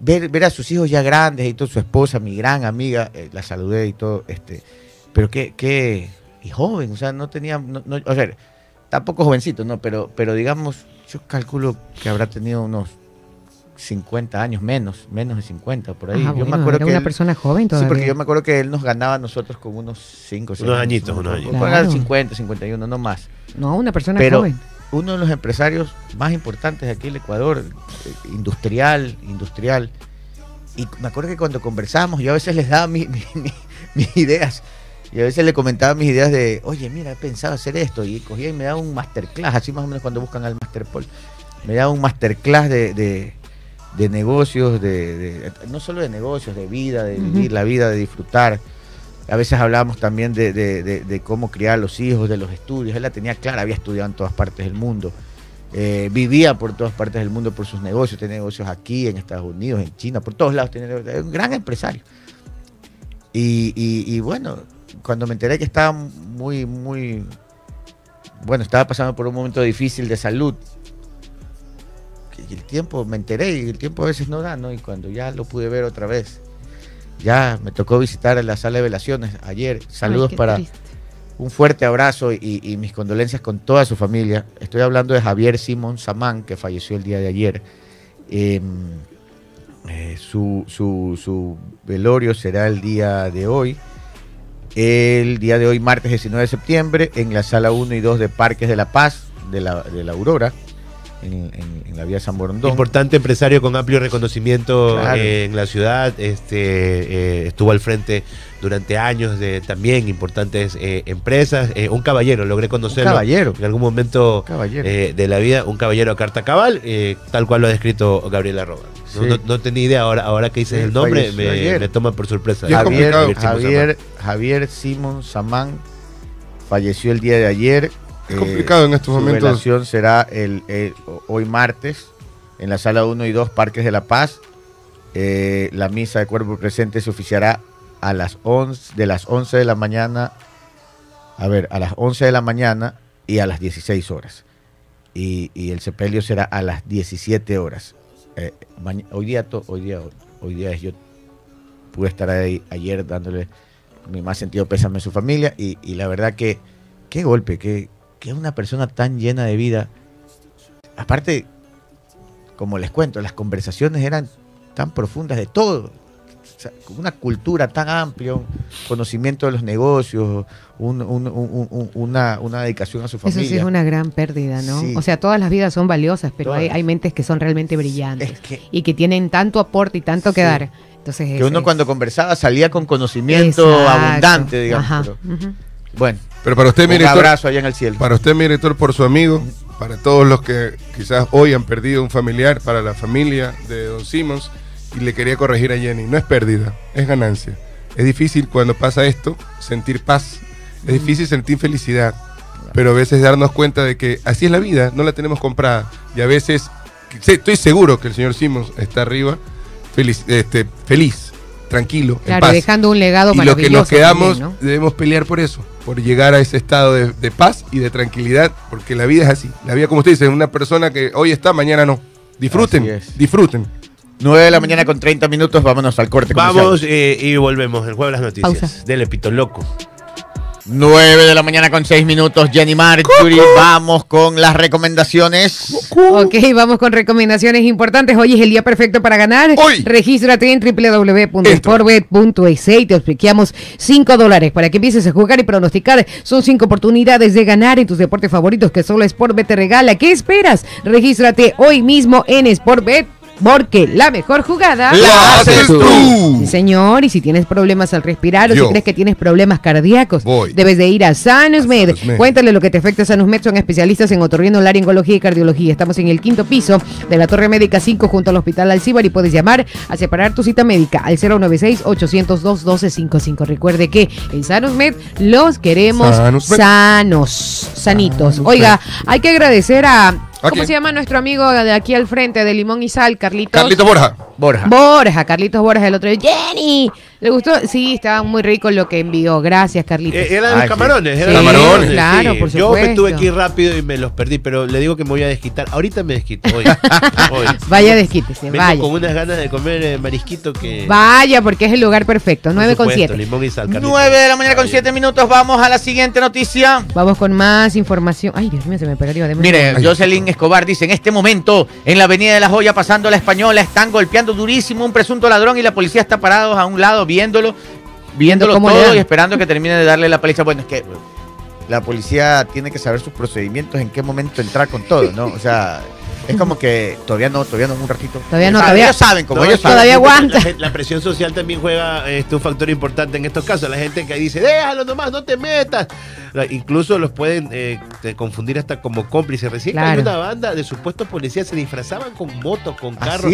Ver, ver a sus hijos ya grandes y todo, su esposa, mi gran amiga, eh, la saludé y todo, este, pero qué, qué, y joven, o sea, no tenía, o sea, tampoco jovencito, no, pero, pero digamos, yo calculo que habrá tenido unos 50 años menos, menos de 50 por ahí. Ah, yo bueno, me acuerdo era que una él- persona joven Sí, todavía. porque yo me acuerdo que él nos ganaba a nosotros con unos 5 Unos añitos, unos añitos. Claro. 50, 51, no más. No, una persona Pero joven. uno de los empresarios más importantes de aquí en el Ecuador, eh, industrial, industrial. Y me acuerdo que cuando conversábamos, yo a veces les daba mi- mi- mi- mis ideas. Y a veces le comentaba mis ideas de, oye, mira, he pensado hacer esto. Y cogía y me daba un masterclass, así más o menos cuando buscan al Masterpol. Me daba un masterclass de, de, de negocios, de, de- no solo de negocios, de vida, de vivir la vida, de disfrutar. A veces hablábamos también de, de- de- de cómo criar a los hijos, de los estudios. Él la tenía clara, había estudiado en todas partes del mundo. Eh, vivía por todas partes del mundo por sus negocios. Tenía negocios aquí, en Estados Unidos, en China, por todos lados. Tenía negocios. Era un gran empresario. Y, y- y bueno, cuando me enteré que estaba muy, muy. Bueno, estaba pasando por un momento difícil de salud. El tiempo, me enteré y el tiempo a veces no da, ¿no? Y cuando ya lo pude ver otra vez, ya me tocó visitar la sala de velaciones ayer. Saludos Ay, para triste. un fuerte abrazo y, y mis condolencias con toda su familia. Estoy hablando de Javier Simón Samán, que falleció el día de ayer. Eh, eh, su, su- su velorio será el día de hoy. El día de hoy, martes 19 de septiembre, en la sala 1 y 2 de Parques de la Paz, de la, de la Aurora, en, en- en la vía San Borondón. Importante empresario con amplio reconocimiento Claro. eh, en la ciudad. Este eh, estuvo al frente durante años de también importantes eh, empresas. Un caballero, logré conocerlo. caballero. En algún momento Caballero. de la vida, un caballero a carta cabal, tal cual lo ha descrito Gabriela Roba. No, Sí. no- no tenía idea, ahora, ahora que dices el nombre, me, me toma por sorpresa. Javier, Javier Simón Samán falleció el día de ayer. Es complicado en estos momentos. velación será el, el- hoy martes en la sala 1 y 2 Parques de la Paz. Eh, la misa de cuerpo presente se oficiará a las 11, de las 11 de la mañana, a ver, a las 11 de la mañana y a las 16 horas. Y, y el sepelio será a las 17 horas. Eh, maña- hoy día, to- hoy día, hoy día es yo pude estar ahí ayer dándole mi más sentido pésame a su familia y, y la verdad que qué golpe, que, una persona tan llena de vida. Aparte, como les cuento, las conversaciones eran tan profundas de todo. O sea, una cultura tan amplia, un conocimiento de los negocios, un- un- un- un- una, una dedicación a su Eso familia. sí es una gran pérdida, ¿no? Sí. O sea, todas las vidas son valiosas, pero hay, hay mentes que son realmente brillantes Es que- y que tienen tanto aporte y tanto que dar. Entonces, que uno es- cuando conversaba salía con conocimiento Exacto. abundante, digamos. Ajá, pero- ujú. bueno, Pero para usted, mi un director, abrazo allá en el cielo. para usted, mi director, por su amigo, para todos los que quizás hoy han perdido un familiar, para la familia de Don Simmons, y le quería corregir a Jenny, no es pérdida, es ganancia. Es difícil cuando pasa esto sentir paz, es difícil sentir felicidad, pero a veces darnos cuenta de que así es la vida, no la tenemos comprada, y a veces estoy seguro que el señor Simmons está arriba, feliz, este, feliz, tranquilo, en Claro, paz dejando un legado y los que maravilloso. nos quedamos también, ¿no? debemos pelear por eso, por llegar a ese estado de, de paz y de tranquilidad, porque la vida es así. La vida, como usted dice, es una persona que hoy está, mañana no. Disfruten, disfruten. 9 de la mañana con 30 minutos, vámonos al corte. comercial. Vamos eh, y volvemos. El de las noticias. Pausa. Del Epito Loco. 9 de la mañana con 6 minutos, Jenny Marjorie. Vamos con las recomendaciones. Ok, vamos con recomendaciones importantes. Hoy es el día perfecto para ganar. Hoy. Regístrate en www.sportbet.es y te obsequiamos 5 dólares para que empieces a jugar y pronosticar. Son 5 oportunidades de ganar en tus deportes favoritos que solo Sportbet te regala. ¿Qué esperas? Regístrate hoy mismo en Sportbet. Porque la mejor jugada ¡La haces tú! Sí, señor. Y si tienes problemas al respirar o Yo. si crees que tienes problemas cardíacos, Voy. debes de ir a Sanusmed. A Sanusmed. Cuéntale lo que te afecta a Sanusmed. Son especialistas en otorrinolaringología y cardiología. Estamos en el quinto piso de la Torre Médica 5 junto al Hospital Alcíbar y puedes llamar a separar tu cita médica al 096-802-1255. Recuerde que en Sanusmed los queremos Sanusmed. sanos, sanitos. Oiga, hay que agradecer a... ¿A ¿Cómo se llama nuestro amigo de aquí al frente de Limón y Sal, Carlitos? Carlito Borja. Borja. Borja, Carlitos Borja, el otro día. Jenny, ¿le gustó? Sí, estaba muy rico lo que envió. Gracias, Carlitos. Eh, eran los camarones. eran Sí, los Camarones. claro, por Yo me supuesto. tuve que ir rápido y me los perdí, pero le digo que me voy a desquitar. Ahorita me desquito. Hoy. Hoy. Vaya, desquítese, Vengo vaya. con unas ganas de comer eh, marisquito que. Vaya, porque es el lugar perfecto. por 9 con supuesto, 7. Limón y sal. Carlitos. 9 de la mañana con 7 minutos, vamos a la siguiente noticia. Vamos con más información. Ay, Dios mío, se me perdió. Mire. Jocelyn Escobar dice, en este momento, en la avenida de la Joya, pasando la Española, están golpeando durísimo un presunto ladrón y la policía está parados a un lado viéndolo, viéndolo cómo todo y esperando que termine de darle la paliza. Bueno, es que la policía tiene que saber sus procedimientos, en qué momento entrar con todo, ¿no? O sea, es como que todavía no, todavía no, un ratito. Todavía no, Ah, todavía- Ellos saben, como No, ellos saben. Todavía aguanta. La presión social también juega este, un factor importante en estos casos. La gente que dice, déjalo nomás, no te metas. Incluso los pueden eh, confundir hasta como cómplices. Recién Claro. hay una banda de supuestos policías se disfrazaban con motos, con Ah, carros,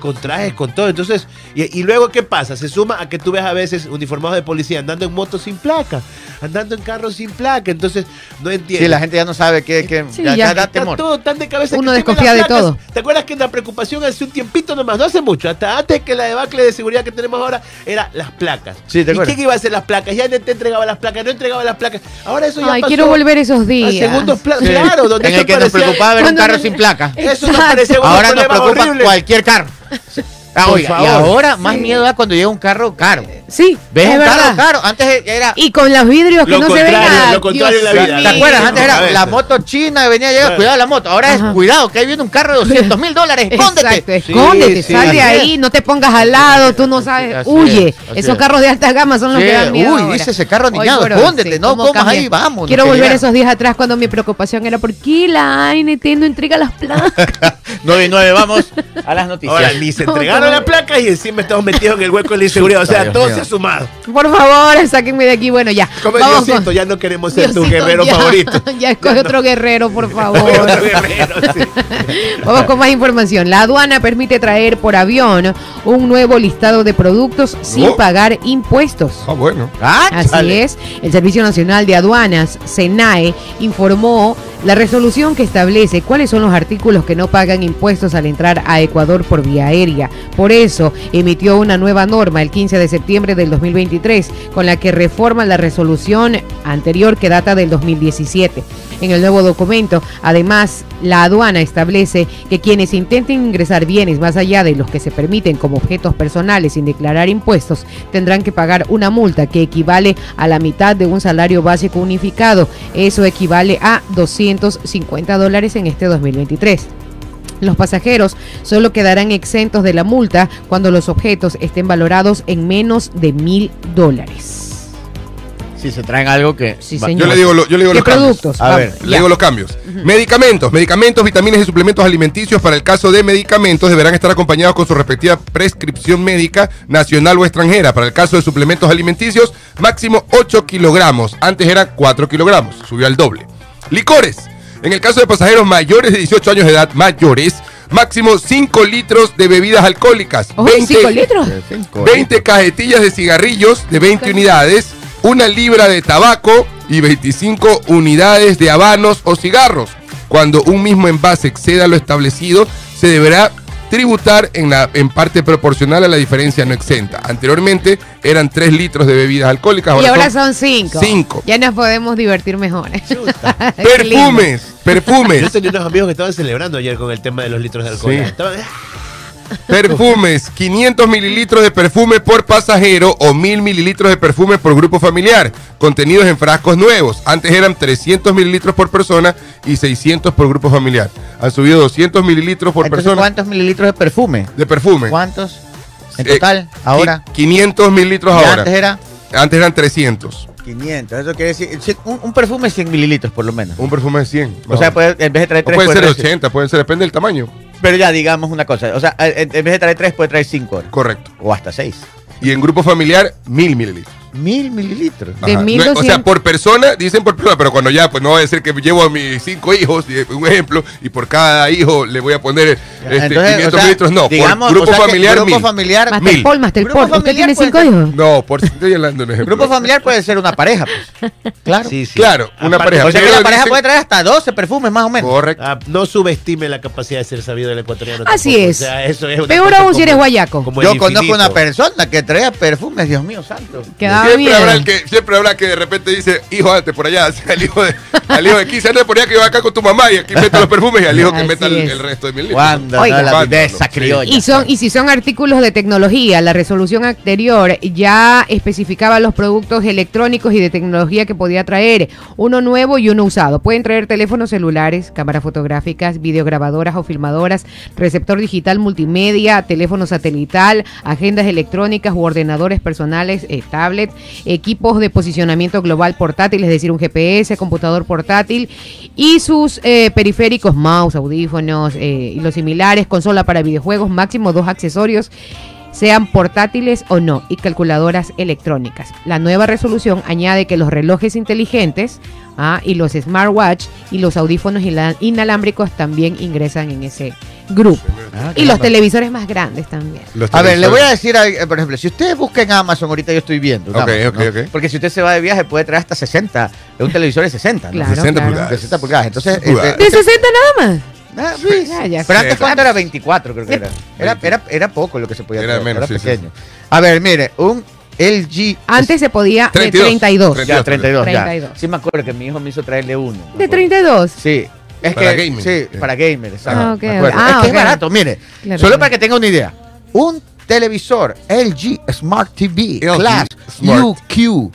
con trajes, con todo. Entonces, y, y luego, ¿qué pasa? Se suma a que tú ves a veces uniformados de policía andando en motos sin placa, andando en carros sin placa. Entonces, no entiendo. Sí, la gente ya no sabe qué, qué- Sí, ya, da Está temor. todo tan de cabeza Uno que desconfía de todo. ¿Te acuerdas que la preocupación hace un tiempito nomás, no hace mucho, hasta antes que la debacle de seguridad que tenemos ahora, era las placas? Sí, ¿te ¿Y quién iba a hacer las placas? Ya no te entregaba las placas, no entregaba las placas. Ahora eso ya Ay, pasó quiero volver esos a días. segundos planos. Sí. Claro, donde en el que nos parecía- preocupaba ver un carro no- sin placa. Eso nos parecía un Ahora nos preocupa horrible. cualquier carro. Ah, oiga, y ahora más miedo da cuando llega un carro caro. Sí, ¿Ves es verdad. carro caro? Antes era... Y con los vidrios que no se ven contrario, nada. lo contrario Dios en la vida. ¿Te acuerdas? Antes era la moto china que venía a llegar, Claro. cuidado la moto. Ahora es Ajá. cuidado, que ahí viene un carro de 200 mil dólares, Exacto, escóndete. escóndete, Sí, sal de ahí, no te pongas al lado, tú no sabes, así huye. es, Esos es. carros de alta gama son los Sí, que dan miedo. uy, ahora. dice ese carro niñado, escóndete, no comas ahí, vamos, Quiero volver esos días atrás cuando mi preocupación era ¿por qué la ANT no entrega las placas? 9 y 9, vamos a las noticias. Ahora, ni se entregaron la placa y encima estamos metidos en el hueco de la inseguridad. O sea, Dios todo mío. Se ha sumado. Por favor, sáquenme de aquí. Bueno, ya. Como Vamos Diosito, con- ya no queremos ser tu Diosito, guerrero ya, favorito. Ya escoge otro guerrero, por favor. Otro guerrero, sí. Vamos con más información. La aduana permite traer por avión un nuevo listado de productos sin Oh. pagar impuestos. Ah, bueno. Ah, Así chale. es, el Servicio Nacional de Aduanas, SENAE, informó la resolución que establece cuáles son los artículos que no pagan impuestos al entrar a Ecuador por vía aérea. Por eso emitió una nueva norma el 15 de septiembre del 2023, con la que reforma la resolución anterior que data del 2017. En el nuevo documento, además, la aduana establece que quienes intenten ingresar bienes más allá de los que se permiten como objetos personales sin declarar impuestos tendrán que pagar una multa que equivale a la mitad de un salario básico unificado. Eso equivale a 250 dólares en este 2023. Los pasajeros solo quedarán exentos de la multa cuando los objetos estén valorados en menos de mil dólares. Si se traen algo que... Sí, señor. Yo le digo, lo- yo le digo ¿Qué los cambios. productos? A Vamos, ver, Le ya. digo los cambios. Medicamentos, medicamentos, vitaminas y suplementos alimenticios para el caso de medicamentos deberán estar acompañados con su respectiva prescripción médica nacional o extranjera. Para el caso de suplementos alimenticios, máximo 8 kilogramos. Antes era 4 kilogramos, subió al doble. Licores. En el caso de pasajeros mayores de 18 años de edad, mayores, máximo 5 litros de bebidas alcohólicas. Oh, ¿cinco litros? 20 cajetillas de cigarrillos de 20 unidades, una libra de tabaco y 25 unidades de habanos o cigarros. Cuando un mismo envase exceda lo establecido, se deberá tributar en, la, en parte proporcional a la diferencia no exenta. Anteriormente eran 3 litros de bebidas alcohólicas. Y ahora son cinco. cinco. Ya nos podemos divertir mejor. Lindo. Perfumes, Yo perfumes, tenía unos amigos que estaban celebrando ayer con el tema de los litros de alcohol. Sí. Estaban- perfumes. 500 mililitros de perfume por pasajero o 1000 mililitros de perfume por grupo familiar, contenidos en frascos nuevos. Antes eran 300 mililitros por persona y 600 por grupo familiar. Han subido 200 mililitros por Entonces, persona ¿cuántos mililitros de perfume? de perfume. ¿Cuántos? En Eh, total, ahora. qui- 500 mililitros Y ahora. antes era Antes eran 300. 500. Eso quiere decir, un, un perfume 100 mililitros por lo menos. Un perfume de 100. O sea, puede, en vez de traer O 3, puede ser 80, puede ser, depende del tamaño. Pero ya, digamos una cosa. O sea, en, vez de traer 3, puede traer 5 Correcto. O hasta 6. Y en grupo familiar, 1000 mililitros. Mil mililitros. De Ajá. No es- 1200. o sea, por persona, dicen por persona, pero cuando ya, pues no va a decir que llevo a mis cinco hijos, un ejemplo, y por cada hijo le voy a poner este, Entonces, 500 o sea, mililitros. No, digamos, por grupo o sea familiar, grupo mil. familiar, Master Mil. Paul, Master Grupo Paul. ¿Usted familiar tiene cinco ser- hijos? No, por estoy hablando de un ejemplo. grupo familiar puede ser una pareja, pues. Claro. Sí, sí. Claro, una Aparte, pareja. O sea que la pareja dicen- puede traer hasta 12 perfumes más o menos. Correcto. Ah, no subestime la capacidad de ser sabido del ecuatoriano. Así tampoco. es. O sea, eso es una Peor aún si eres guayaco. Yo conozco una persona que traía perfumes, Dios mío santo. Que daba Siempre habrá, el que, siempre habrá que de repente dice, hijo, date por allá, al hijo de, al hijo de 15 años por allá que iba acá con tu mamá y aquí mete los perfumes y al hijo que Así meta el, es. el resto de mil litros. Cuando Oiga. no, la Cuándo, de esa sí. criolla. Y, son, y si son artículos de tecnología, la resolución anterior ya especificaba los productos electrónicos y de tecnología que podía traer, uno nuevo y uno usado. Pueden traer teléfonos celulares, cámaras fotográficas, videograbadoras o filmadoras, receptor digital multimedia, teléfono satelital, agendas electrónicas u ordenadores personales, eh, equipos de posicionamiento global portátil, es decir, un GPS, computador portátil y sus eh, periféricos, mouse, audífonos eh, y los similares, consola para videojuegos, máximo dos accesorios sean portátiles o no, y calculadoras electrónicas. La nueva resolución añade que los relojes inteligentes ah, y los smartwatch y los audífonos ina- inalámbricos también ingresan en ese grupo. Ah, Y los televisores más grandes también. A ver, le voy a decir, a- por ejemplo, si ustedes buscan Amazon, ahorita yo estoy viendo. en Ok, Amazon, ok, ¿no? ok. Porque si usted se va de viaje, puede traer hasta 60. Es un televisor de 60, ¿no? Claro, 60 claro. pulgadas. De 60 pulgadas. Entonces, Pulgadas. ¿De este- 60 nada más? Ah, pues. Ya, ya. Pero antes Sí. cuánto era 24, creo que era. Era, era, era poco lo que se podía Era traer, menos, era sí, sí. pequeño. A ver, mire, un LG. Antes se podía de 32. 32. Ya, 32, ya. 32. Sí me acuerdo que mi hijo me hizo traerle uno. ¿De acuerdo. 32? Sí. Es Para que, gaming. Sí, para gamer, exacto. Ah, ok, me acuerdo. ok. Ah, es que es barato, mire. Claro, solo claro. para que tenga una idea. Un televisor LG Smart TV LG Class Smart. UQ.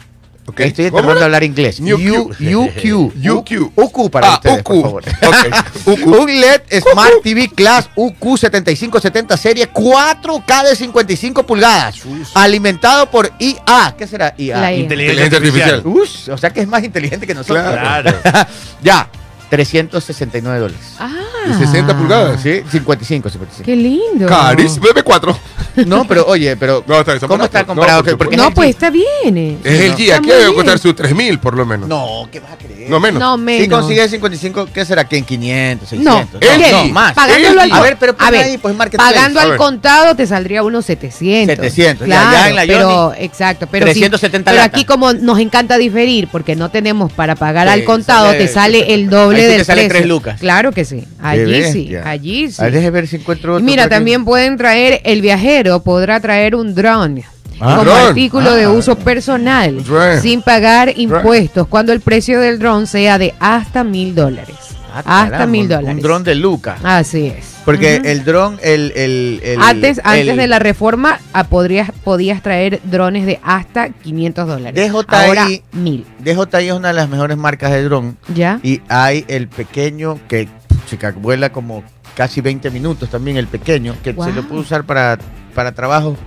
Estoy ¿Cómo tratando de hablar inglés. New U- UQ. UQ. UQ para Ah, ustedes, por UQ. favor. Ok. Un LED Smart TV Class UQ7570 serie 4K de 55 pulgadas, alimentado por IA. ¿Qué será IA? La IA. Inteligencia Inteligencia artificial. Ush, o sea que es más inteligente que nosotros. Claro. ya, 369 dólares. Ah, De 60 pulgadas. Sí, 55, 55. Qué lindo. Carísimo. M4. No, pero oye, pero No, está ¿cómo está comparado? No, por Porque No, es pues está bien. eh. Es el G. Está Aquí debe costar sus 3000 por lo menos. No, ¿qué vas a creer? No menos. No, Si menos. consigues 55, ¿qué será? ¿Que en 500, No, 600? ¿qué? no, más. Pagándolo al, A ver, pero a ver, ahí, pues, pagando A al ver. contado te saldría unos 700. 700, ya, Claro, ya en la pero exacto, pero sí, 370 pero lata. aquí como nos encanta diferir porque no tenemos para pagar Sí, al contado, sale- te sale el doble ahí sí te sale precio. tres lucas. Claro que sí. Allí sí, allí sí. Ahí déjame ver si encuentro otro. mira, también pueden traer, el viajero podrá traer un drone Ah. como Dron. artículo de uso personal Drone. sin pagar impuestos cuando el precio del dron sea de hasta mil dólares. Ah, hasta mil dólares. Un dron de Luca. Así es. Porque el dron, el, el, el- antes, antes el de la reforma ah, podrías, podías traer drones de hasta 500 dólares. DJI Ahora mil. DJI es una de las mejores marcas de dron. ¿Ya? Y hay el pequeño que chica, vuela como casi 20 minutos también, el pequeño, que Wow. se lo puede usar para, para trabajos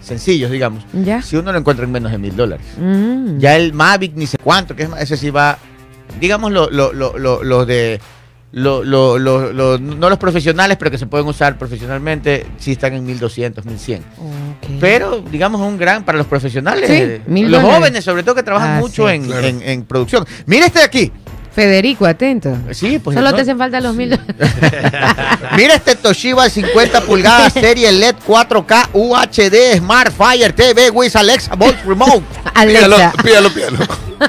sencillos, digamos. ¿Ya? Si uno lo encuentra en menos de mil dólares. Mm. Ya el Mavic, ni sé cuánto, que es más, ese sí va, digamos, lo, lo, lo, lo- los de. Lo, lo- lo- lo- no los profesionales, pero que se pueden usar profesionalmente, sí están en 1200, 1100. Ok. Pero, digamos, un gran para los profesionales. Sí, eh, los jóvenes, sobre todo, que trabajan Ah, mucho sí. en, Claro. en- en producción. Mira este de aquí. Federico, atento. Sí, pues. Solo ¿no? te hacen falta los mil dólares. Mira este Toshiba 50 pulgadas, serie LED 4K UHD Smart Fire TV with Alexa Voice Remote. Pídalo, Alexa. pídalo, pídalo.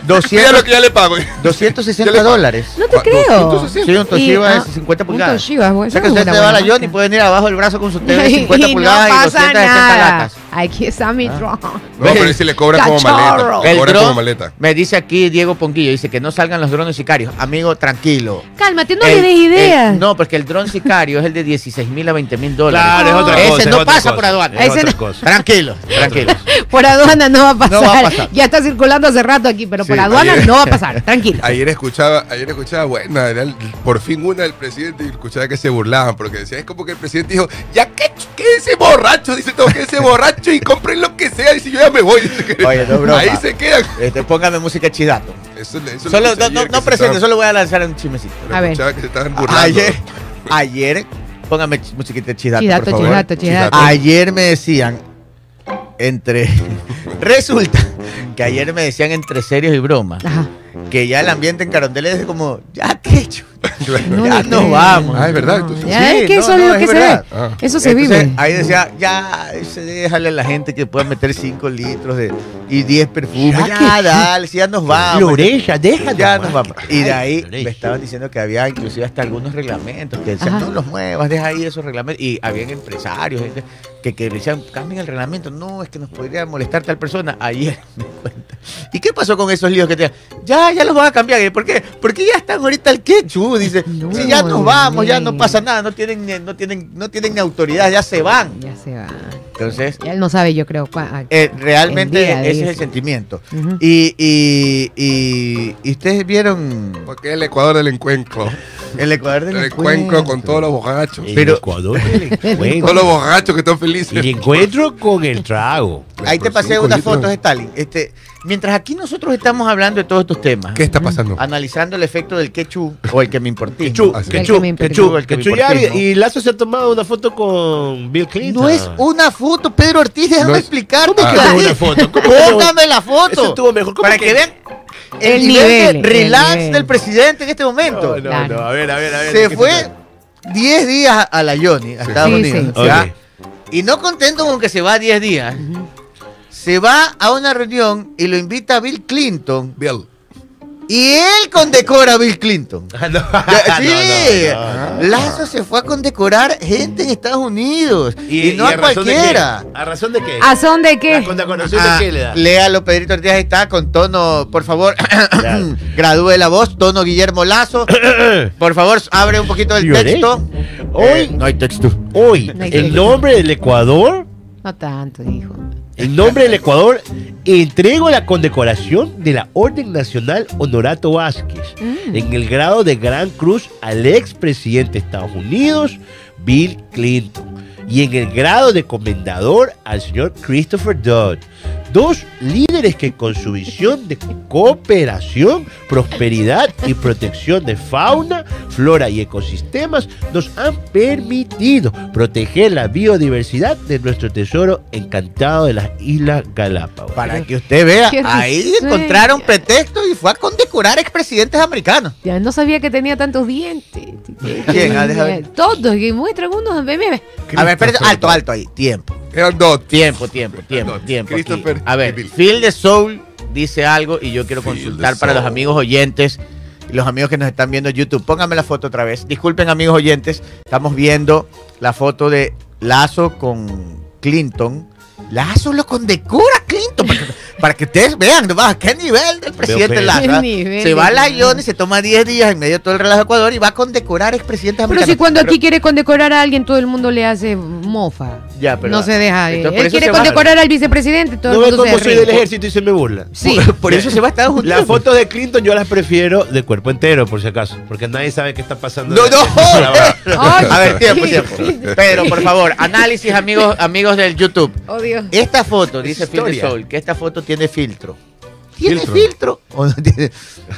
200, Pídalo que ya le pago. 260 Ya le- dólares. No te creo. 260. Sí, un Toshiba Y, de ah, 50 un pulgadas. Toshiba, bueno, o sea que es usted se va a la Johnny y marca. pueden ir abajo del brazo con su TV de y 50 no pulgadas y pasa 260 nada. latas. Aquí está mi Ah. drone. No, pero ese le cobra como maleta. Le El cobra como maleta. me dice aquí Diego Ponquillo, dice que no salgan los drones sicarios. Amigo, tranquilo. Cálmate, no le des el- ideas. no, porque el dron sicario es el de 16 mil a 20 mil dólares. Claro, es otra Ese cosa. es no pasa cosa, por aduana. Es Ese otra no- cosa. Tranquilos, tranquilos. Por aduana no va a pasar. No va a pasar. Ya está circulando hace rato aquí, pero por Sí, aduana ayer- no va a pasar. Tranquilo. Ayer escuchaba, ayer escuchaba, bueno, era el- por fin una del presidente y escuchaba que se burlaban porque decía, es como que el presidente dijo, ya que ese borracho, dice todo, que ese borracho y compren lo que sea, dice yo ya me voy. Que- Oye, no broma. Ahí se quedan. Este, póngame música chidato. Eso, eso Solo, no, no, no se presente, estaban- solo voy a lanzar un chismecito. pero A ver. escuchaba que se estaban burlando. Ayer, ayer, póngame musiquita chidato, Chidato, por favor. chidato, chidato. Ayer me decían, entre... Resulta que ayer me decían entre serios y bromas, Ajá. Que ya el ambiente en Carondelet es como, ya que hecho. No ya le nos vamos. Ah, es verdad, No, entonces- ya Sí, es que no, eso es no, lo es que se verdad. ve. Ah. Eso se Entonces, vive. Ahí decía, ya, déjale a la gente que pueda meter 5 litros de, y 10 perfumes. Ya Ya, dale, si ya nos vamos. Floreja, déjalo. Ya nos vamos. Y de ahí me estaban diciendo que había inclusive hasta algunos reglamentos que decían, Ajá. no los muevas, deja ahí esos reglamentos. Y habían empresarios gente que, que decían, cambien el reglamento. No, es que nos podría molestar tal persona. Ayer me cuenta. ¿Y qué pasó con esos líos que te Ya, ya los van a cambiar. ¿Y ¿Por qué? Porque ya están ahorita el quechu. Dice, No, si ya nos vamos, ya no pasa nada. No tienen, no tienen, no tienen autoridad, ya se van. Ya se va. Entonces, Ya él no sabe, yo creo. cua- ah, eh, realmente ese es el sentimiento. Y, y, y, y ustedes vieron Porque es el Ecuador del encuentro. el Ecuador del El encuentro con todos los borrachos. El Pero- Ecuador, encuentro. Todos los borrachos que están felices. El encuentro con el trago. Ahí te pasé unas fotos, Stalin. Este, mientras aquí nosotros estamos hablando de todos estos temas, ¿Qué está pasando? analizando el efecto del quechú o el que me importó. Quechú, quechú, El que me quechú, el que me y Lazo se ha tomado una foto con Bill Clinton. No es una foto, Pedro Ortiz, déjame No es- explicarte. ¿Cómo que ¿qué no es una foto? Póngame la Eso foto. estuvo mejor. ¿Cómo Para que- que vean el, El nivel, nivel, de el relax nivel. del presidente en este momento. No, no, Claro. no, a ver, a ver, a ver. Se ¿qué fue pasa? 10 días a la Johnny, a Estados Sí, Unidos. Y no contento con que se va 10 días, se va a una reunión y lo invita a Bill Clinton. Bill. Y él condecora a Bill Clinton. Ah, no. Sí, No, no, no. Lazo se fue a condecorar gente en Estados Unidos. Y, no a, razón cualquiera. ¿A razón de qué? ¿A son de ¿La qué? condecoración Ah, de qué le da? léalo, Pedrito Ortiz, está, con tono, por favor, gradúe la voz, tono Guillermo Lazo. Por favor, abre un poquito el texto. Hoy, Eh, no hay texto. hoy, No hay el nombre del Ecuador No tanto, hijo. En nombre del Ecuador, entrego la condecoración de la Orden Nacional Honorato Vázquez Mm. en el grado de Gran Cruz al expresidente de Estados Unidos, Bill Clinton, y en el grado de comendador al señor Christopher Dodd. Dos líderes que con su visión de cooperación, prosperidad y protección de fauna, flora y ecosistemas nos han permitido proteger la biodiversidad de nuestro tesoro encantado de las Islas Galápagos. Para que usted vea, ahí encontraron pretexto y fue a condecorar expresidentes americanos. Ya no sabía que tenía tantos dientes. ¿Quién? Ah. Todos, que muestran unos. A ver, espérate, alto, alto ahí. Tiempo, Eran dos. tiempo, tiempo, tiempo, tiempo. aquí. A ver, Bill. Phil de Soul dice algo y yo quiero consultar the para los amigos oyentes y los amigos que nos están viendo en YouTube. Pónganme la foto otra vez. Disculpen, amigos oyentes, estamos viendo la foto de Lazo con Clinton. Lazo lo condecora Clinton para que, ustedes vean ¿no? qué nivel del presidente. Lazo. Qué nivel Se va a la Ion y se toma 10 días en medio de todo el relajo de Ecuador y va a condecorar expresidentes Pero americanos. si cuando Pero- aquí quiere condecorar a alguien, todo el mundo le hace mofa. Ya, pero- no se deja. Entonces, Él quiere va- condecorar al vicepresidente, todo ¿No el mundo cómo se soy del ejército y se me burla? Sí. Por eso se va a Estados Unidos. Las fotos de Clinton yo las prefiero de cuerpo entero, por si acaso, porque nadie sabe qué está pasando. No, no. Ay, A ver, tiempo, tiempo. Pedro, por favor, análisis, amigos, amigos del YouTube. Oh, Dios. Esta foto, dice Phil. Soul, que esta foto tiene filtro. ¿Tiene Filtro. filtro? ¿O no tiene?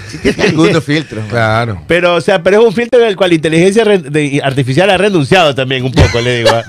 Sí tiene algunos filtros. Claro. Pero, o sea, pero es un filtro en el cual la inteligencia artificial ha renunciado también un poco, le digo. ¿ah?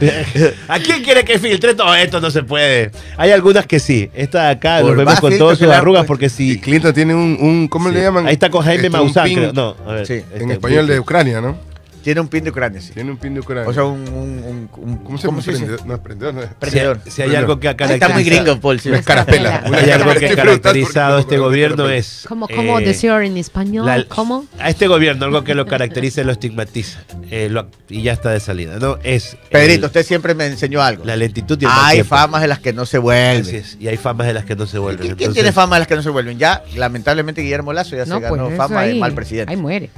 ¿A quién quiere que filtre todo esto? No se puede. Hay algunas que sí. Esta de acá Por nos vemos con todas sus arrugas puesto. porque Y sí. Clinton tiene un, un ¿cómo sí. le llaman? Ahí está con Jaime Este, Maussan, creo. No, a ver. Sí. este, En español de Ucrania, ¿no? Tiene un pin de Ucrania, sí. Tiene un pin de Ucrania. O sea, un... un, un- un- ¿Cómo se llama? Prendedor. No, prendedor no es. Si, Prendedor. si hay algo que ha Ay, está muy caracterizado, gringo, Paul. sí. No es carapela. Una hay algo que ha caracterizado a este gobierno es. ¿Cómo, cómo eh, decir en español? la- ¿Cómo? A este gobierno, algo que lo caracteriza y lo estigmatiza. eh, lo- y ya está de salida. No, es. Pedrito, el- usted siempre me enseñó algo. La lentitud y el mal Hay tiempo. famas de las que no se Así vuelven. es, Y hay famas de las que no se vuelven. ¿Quién, Entonces, tiene fama de las que no se vuelven? Ya, lamentablemente, Guillermo Lazo ya No, se ganó pues fama de mal presidente. ahí muere.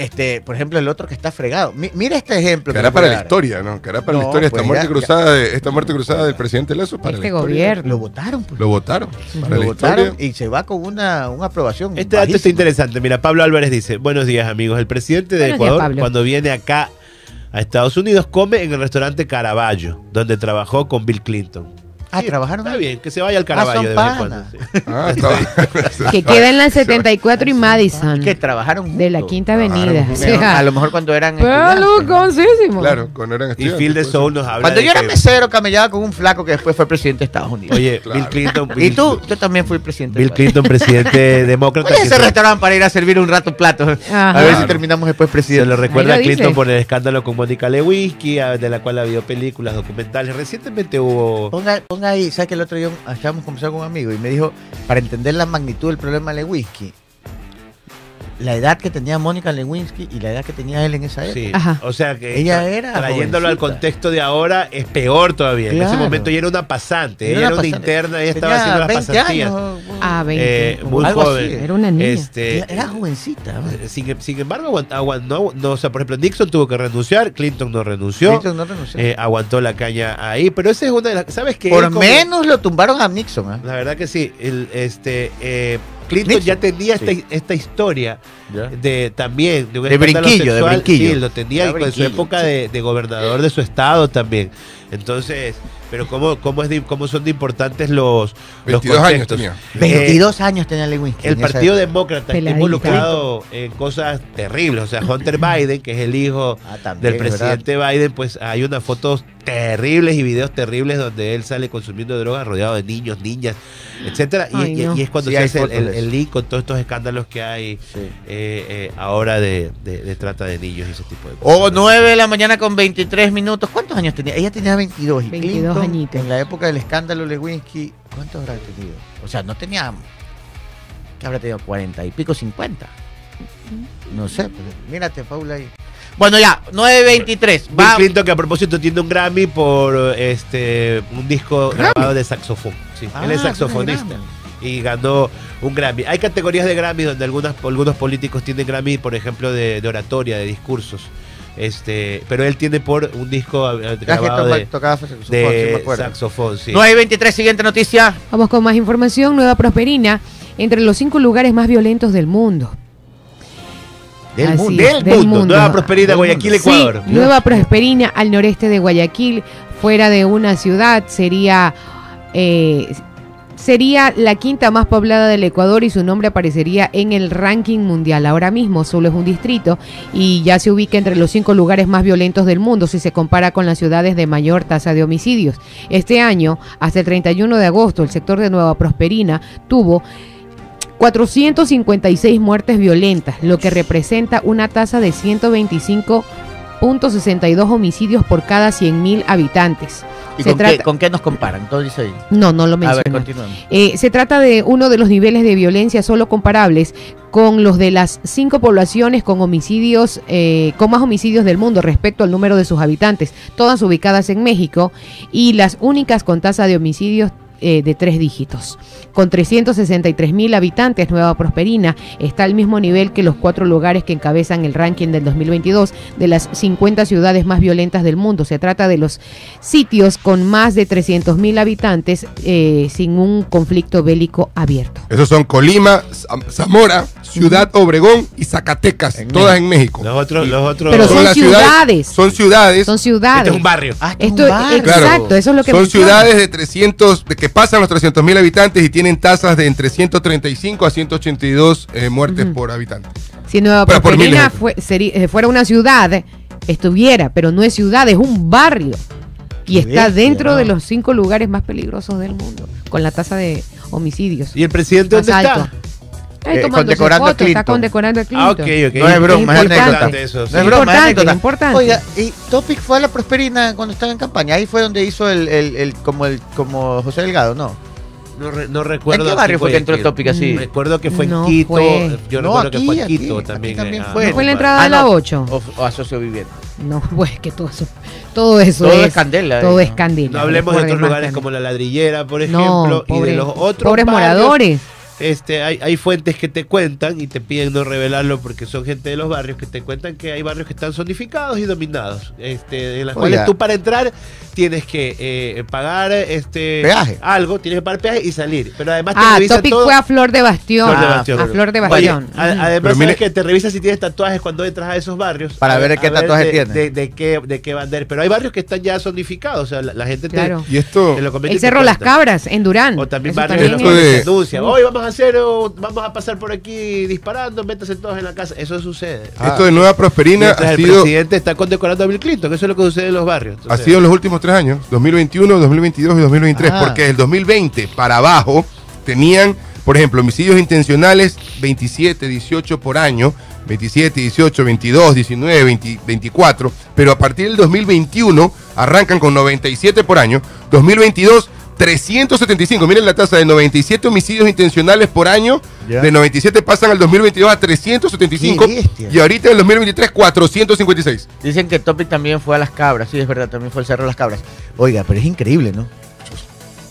Este, por ejemplo, el otro que está fregado. Mi- mira este ejemplo. Que que hará le para la historia, ¿no? Que hará para No, la historia esta pues muerte ya- cruzada de, esta muerte cruzada del presidente Lazo para Este la gobierno. Lo votaron, pues. Lo votaron. Para Lo la votaron historia. y se va con una, una aprobación. Este dato está interesante. Mira, Pablo Álvarez dice: Buenos días, amigos. El presidente de Buenos Ecuador, cuando viene acá a Estados Unidos, come en el restaurante Caraballo, donde trabajó con Bill Clinton. Ah, trabajaron Está bien, que se vaya al Ah, Caraballo de vez en cuando. sí. Ah, estaba. Que queda en la 74 y Madison. Que trabajaron juntos. De la Quinta Trabajaron Avenida. juntos. O sea, a lo mejor cuando eran estudiantes, ¿no? Peluconcísimo. Claro, cuando eran Y estudiantes. Phil de pues, Soul nos habla Cuando de yo era que- mesero camellaba con un flaco que después fue presidente de Estados Unidos. Oye, Claro. Bill Clinton. y Bill- tú, yo también fui presidente. Bill Clinton, presidente demócrata. ¿Cuál es que ese se- restaurante para ir a servir un rato platos? A Ajá. ver si terminamos después Se presidente. lo recuerda a lo Clinton dice. por el escándalo con Mónica Lewinsky, a- de la cual ha habido películas, documentales. Recientemente hubo. Ponga, ponga ahí, ¿sabes que el otro día estábamos conversando con un amigo y me dijo, para entender la magnitud del problema de Lewinsky, la edad que tenía Mónica Lewinsky y la edad que tenía él en esa época. Sí, Ajá. o sea que Ella era trayéndolo al jovencita. contexto de ahora es peor todavía. En ese momento ella era una pasante, Era ella era una interna, ella estaba haciendo las 20 pasantías. años. Ah, 20. Eh, muy Algo así. joven. Era una niña. Este, Era, jovencita. ¿no? sin, sin embargo, no, no, o sea, por ejemplo, Nixon tuvo que renunciar, Clinton no renunció, Clinton no renunció. eh, aguantó la caña ahí, pero esa es una de las, ¿sabes qué? Por como- menos lo tumbaron a Nixon. ¿ah? La verdad que sí, el, este, eh, Clinton Nixon, ya tenía esta, esta historia de también de un De escándalo brinquillo, de sexual. brinquillo. Sí, lo tenía con su brinquillo, época sí. de, de gobernador de su estado también. Entonces, pero cómo, cómo, es de- cómo son de importantes los, los 22 años tenía. Eh, 22 años tenía Lewinsky. el en Partido. Demócrata está involucrado en cosas terribles. O sea, Hunter Biden, que es el hijo Ah, también, del es presidente Biden, pues hay unas fotos terribles y videos terribles donde él sale consumiendo drogas rodeado de niños, niñas, etcétera. Y, Ay, y- no. y es cuando Sí, se hace el, de link con todos estos escándalos que hay Sí. eh, eh, ahora de, de- de trata de niños y ese tipo de cosas. O 9 de la mañana con 23 minutos. ¿Cuántos años tenía? Ella tenía 22. Y 22 Clinton, añitos. En la época del escándalo Lewinsky, ¿cuántos habrá tenido? O sea, no tenía. ¿Qué habrá tenido? 40 y pico, 50. No sé. pero mírate, Paula ahí. Bueno, ya, 9.23. Bill Va. Clinton que a propósito tiene un Grammy por este un disco grabado de saxofón. Sí, Ah, él es tiene saxofonista. Y ganó un Grammy. Hay categorías de Grammy donde algunas, algunos políticos tienen Grammy, por ejemplo, de, de oratoria, de discursos. Este, pero él tiene por un disco eh, Ya que grabado de, tocaba saxofón, sí de me acuerdo. saxofón. sí. 9 y 23, siguiente noticia. Vamos con más información. Nueva Prosperina, entre los cinco lugares más violentos del mundo. Del Así mundo. es, Del del mundo, mundo. Nueva Prosperidad, Del Guayaquil, mundo. Sí, Ecuador. Nueva Prosperina, al noreste de Guayaquil, fuera de una ciudad, sería, eh, sería la quinta más poblada del Ecuador y su nombre aparecería en el ranking mundial. Ahora mismo solo es un distrito y ya se ubica entre los cinco lugares más violentos del mundo si se compara con las ciudades de mayor tasa de homicidios. Este año, hasta el 31 de agosto, el sector de Nueva Prosperina tuvo 456 muertes violentas, lo que representa una tasa de 125.62 homicidios por cada 100.000 habitantes. ¿Y Se con, qué, con qué nos comparan? Dice ahí. No, no lo A ver, menciono. continuemos. Eh, se trata de uno de los niveles de violencia solo comparables con los de las cinco poblaciones con homicidios, eh, con más homicidios del mundo respecto al número de sus habitantes, todas ubicadas en México y las únicas con tasa de homicidios eh, de tres dígitos. Con 363 mil habitantes, Nueva Prosperina está al mismo nivel que los cuatro lugares que encabezan el ranking del 2022 de las 50 ciudades más violentas del mundo. Se trata de los sitios con más de 300 mil habitantes eh, sin un conflicto bélico abierto. Esos son Colima, Zam- Zamora, Ciudad Obregón y Zacatecas, En todas en México. Los otros, los otros. Pero son ciudades. Son ciudades. Son este ciudades. es un barrio. Ah, este es Esto, un barrio. Claro. exacto, eso es lo que son menciona. ciudades de 300, de que pasan los 300 mil habitantes y tienen tasas de entre 135 a 182 eh, muertes Ujú. por habitante. Si Nueva Pero por Prosperina miles de- fue- eh, fuera una ciudad, estuviera, pero no es ciudad, es un barrio. Y está dentro ¿no? de los cinco lugares más peligrosos del mundo, con la tasa de homicidios. ¿Y el presidente más dónde alto. está? Eh, condecorando a fotos, está Clinton. condecorando a Clinton. Ah, ok, ok. No es broma, es importante. anécdota. Eso, sí. No es broma, es Importante, anécdota. importante. Oiga, y Topic fue a la Prosperina cuando estaba en campaña. Ahí fue donde hizo el, el, el- como el como José Delgado, ¿no? No, re- no recuerdo. ¿En qué aquí barrio fue que entró el Topic así? Recuerdo que fue No en Quito. fue. Yo No, recuerdo que aquí, fue en aquí, Quito aquí también. también eh, fue. ah, ¿No fue en la entrada Ah, de la no. 8? O, o a socio viviente. No, pues que todo eso, todo eso Todo es, es candela, Todo es ¿no? candela. No hablemos de otros lugares candela. como la ladrillera, por ejemplo, y de los otros pobres moradores. Este, hay, hay fuentes que te cuentan y te piden no revelarlo porque son gente de los barrios que te cuentan que hay barrios que están zonificados y dominados. Este, en las Oiga. cuales tú para entrar tienes que eh, pagar este Peaje. algo, tienes que pagar peaje y salir. Pero además te Ah, revisan Topic todo. fue a Flor de Bastión. Flor de a Bastión. Flor de Oye, Bastión. a- además, mire- que te revisan si tienes tatuajes cuando entras a esos barrios. Para A ver qué a tatuaje de, tiene. De, de qué, de qué bandera. Pero hay barrios que están ya zonificados. O sea, la, la gente te, Claro. Y esto, te lo y El te Cerro Las. Cabras, en Durán. O también Eso barrios en los Esto se anuncian. Hoy vamos a hacer, o vamos a pasar por aquí disparando, métanse todos en la casa. Eso sucede. esto de Nueva Prosperina ha el sido, presidente está condecorando a Bill Clinton. Eso es lo que sucede en los barrios. ha sido en los últimos tres años, 2021, 2022 y 2023, Ah. porque el 2020 para abajo tenían, por ejemplo, homicidios intencionales 27, 18 por año, 27, 18, 22, 19, 20, 24, pero a partir del 2021 arrancan con 97 por año, 2022 375, miren la tasa de 97 homicidios intencionales por año, Ya. de 97 pasan al 2022 a 375 Qué bestia. y ahorita en el 2023 456. Dicen que Topic también fue a las cabras. Sí, es verdad, también fue al Cerro de las Cabras. Oiga, pero es increíble, ¿no?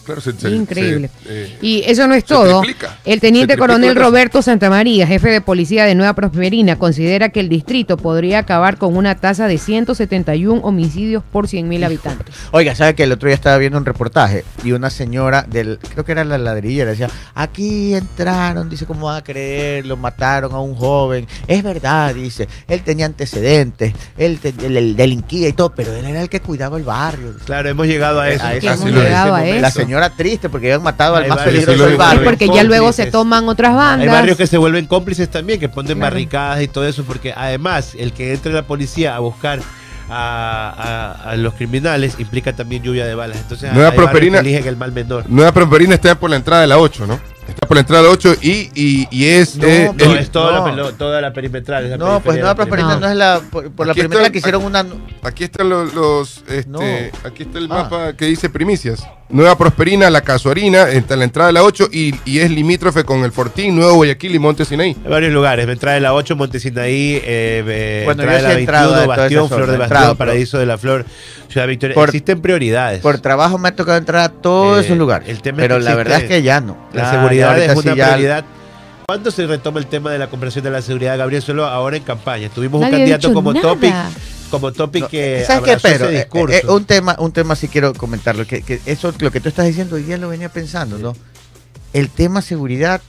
Claro, se- se- Increíble. se, eh, Y eso no es todo. triplica. El teniente coronel. Roberto Santamaría, jefe de policía de Nueva Prosperina, considera que el distrito podría acabar con una tasa de 171 homicidios por 100.000 habitantes. Oiga, ¿sabe que el otro día estaba viendo un reportaje y una señora del, creo que era la ladrillera, decía, aquí entraron, dice, ¿cómo van a creer? Lo mataron a un joven. Es verdad, dice, él tenía antecedentes, él, te- él- él delinquía y todo, pero él era el que cuidaba el barrio. Claro, hemos llegado a eso. A eso. hemos llegado a La eso. Señora triste porque habían matado al Hay más barrios peligroso del barrio. porque ya luego se toman otras bandas. Hay barrios que se vuelven cómplices también, que ponen Claro. barricadas y todo eso, porque además el que entre la policía a buscar a, a- a los criminales implica también lluvia de balas. Entonces Nueva Prosperina- eligen el mal menor. Nueva Prosperina está por la entrada de la 8, ¿no? Está por la entrada de la 8 y, y, y es... No, eh, No, el- es toda, No. La, toda la perimetral. es la No, pues Nueva Prosperina No. no es la, por, por la primera está- que hicieron una... aquí están los... los, este, No. Aquí está el Ah. mapa que dice primicias. Nueva Prosperina, La Casuarina, está en la entrada de la 8 y, y es limítrofe con el Fortín, Nuevo Guayaquil y Monte Sinaí. Hay varios lugares, entrada de la 8, Montesinaí, eh, eh, Bueno, entrada de la sí he entrado 21, de toda Bastión, Flor de Bastión, entrado, Paraíso de la Flor, Ciudad Victoria. Por- Existen prioridades. Por trabajo me ha tocado entrar a todos Eh, esos lugares. el tema es pero que la verdad es que ya no. La seguridad es una sí ya- prioridad. ¿Cuándo se retoma el tema de la conversión de la seguridad, Gabriel? Solo ahora en campaña. Tuvimos Nadie un candidato como nada. topic como topic que ¿Sabes qué, abrazó ese Pedro? Eh, discurso. eh, un tema, un tema sí quiero comentarlo, que, que eso lo que tú estás diciendo hoy día lo venía pensando, ¿no? El tema seguridad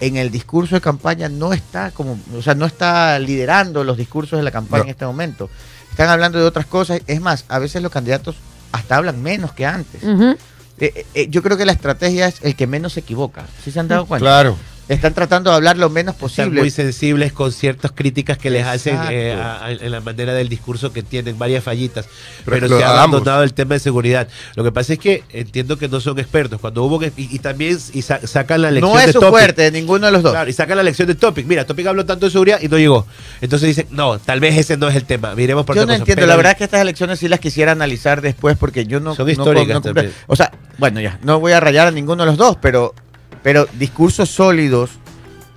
en el discurso de campaña no está como, o sea, no está liderando los discursos de la campaña No. en este momento. Están hablando de otras cosas. Es más, a veces los candidatos hasta hablan menos que antes. Eh, eh, eh, yo creo que la estrategia es el que menos se equivoca. ¿Sí se han dado cuenta? Claro. Están tratando de hablar lo menos Están posible. muy sensibles con ciertas críticas que les hacen eh, a- a- en la manera del discurso que tienen varias fallitas, Pero se ha abandonado el tema de seguridad. Lo que pasa es que entiendo que no son expertos. Cuando hubo que- y, y también y sa- sacan la lección no es de su topic. fuerte de ninguno de los dos. Claro, y sacan la lección de Topic. Mira, Topic habló tanto de seguridad y no llegó. Entonces dicen, no, tal vez ese no es el tema. Miremos por Yo no cosa. entiendo, Pero la verdad es que estas elecciones sí las quisiera analizar después porque yo no... Son no- históricas no. O sea, bueno, ya, no voy a rayar a ninguno de los dos, pero, pero discursos sólidos,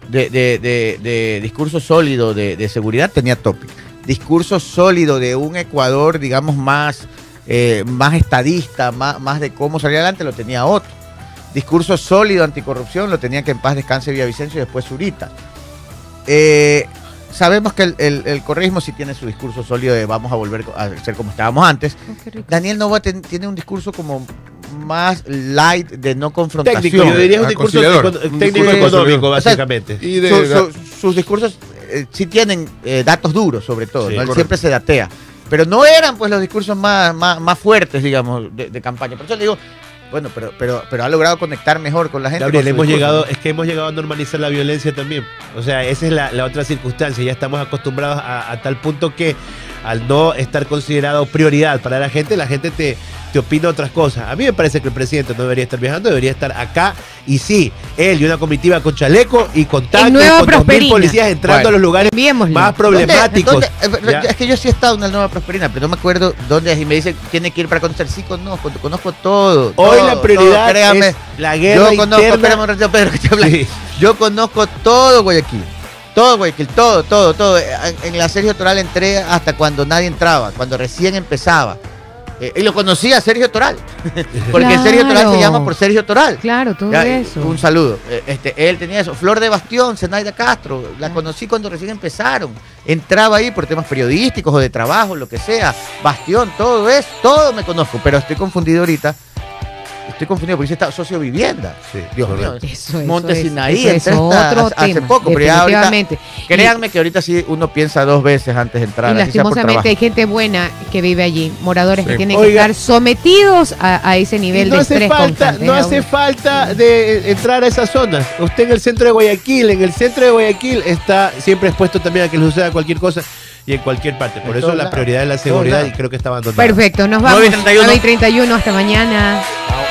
de, discurso sólido de, de seguridad tenía Topic. Discurso sólido de un Ecuador, digamos, más, eh, más estadista, más, más de cómo salir adelante, lo tenía otro. Discurso sólido anticorrupción lo tenía que en paz descanse Villavicencio y después Zurita. Eh, sabemos que el, el, el correísmo sí tiene su discurso sólido de vamos a volver a ser como estábamos antes. Oh, qué rico. Daniel Nova ten- tiene un discurso como más light de no confrontación. técnico, yo diría es un Ah, discurso Un técnico discurso económico, básicamente. Y de, Su- su- sus discursos eh, sí tienen eh, datos duros, sobre todo. Sí, ¿no? Él siempre se datea. Pero no eran pues los discursos más, más, más fuertes, digamos, de, de campaña. Por eso le digo, bueno, pero, pero, pero ha logrado conectar mejor con la gente. Gabriel, hemos discurso, llegado, ¿no? es que hemos llegado a normalizar la violencia también. O sea, esa es la, la otra circunstancia. Ya estamos acostumbrados a, a tal punto que al no estar considerado prioridad para la gente, la gente te, te opina otras cosas. A mí me parece que el presidente no debería estar viajando, debería estar acá. Y sí, él y una comitiva con chaleco y con con dos mil policías entrando Bueno, a los lugares más ¿Dónde- problemáticos. dónde- eh, es que yo sí he estado en la Nueva Prosperina, pero no me acuerdo dónde es. Y me dice, tiene que ir para conocer. Sí, conozco, conozco todo. Hoy todo, la prioridad todo, créame. es la guerra Yo conozco, interna. espérame un ratito, Pedro, que te habla. Sí. Yo conozco todo Guayaquil. Todo Guayaquil, todo, todo, todo. En, en la Sergio Toral entré hasta cuando nadie entraba, cuando recién empezaba. Eh, y lo conocía Sergio Toral. Porque Sergio Toral se llama por Sergio Toral. Claro, todo Ya, eso. Un saludo. Eh, Este, él tenía eso. Flor de Bastión, Zenaida Castro. La conocí cuando recién empezaron. Entraba ahí por temas periodísticos o de trabajo, lo que sea. Bastión, todo eso, todo me conozco. Pero estoy confundido ahorita. Estoy confundido porque dice está socio vivienda. Sí, Dios mío. Eso, eso Monte es- Sinaí, eso es entré hasta otro hace- tema, poco, pero ya ahorita-. Créanme que ahorita sí uno piensa dos veces antes de entrar. Y lastimosamente hay gente buena que vive allí, moradores que tienen Oiga. que estar sometidos a, a ese nivel no de hace estrés falta, constante. no hace falta de eh, entrar a esa zona. Usted en el centro de Guayaquil, en el centro de Guayaquil está siempre expuesto también a que le suceda cualquier cosa y en cualquier parte. Por En eso la prioridad es la seguridad y creo que está abandonada. Perfecto, nos vamos. 9 y 31. 9 y 31, hasta mañana. Chao.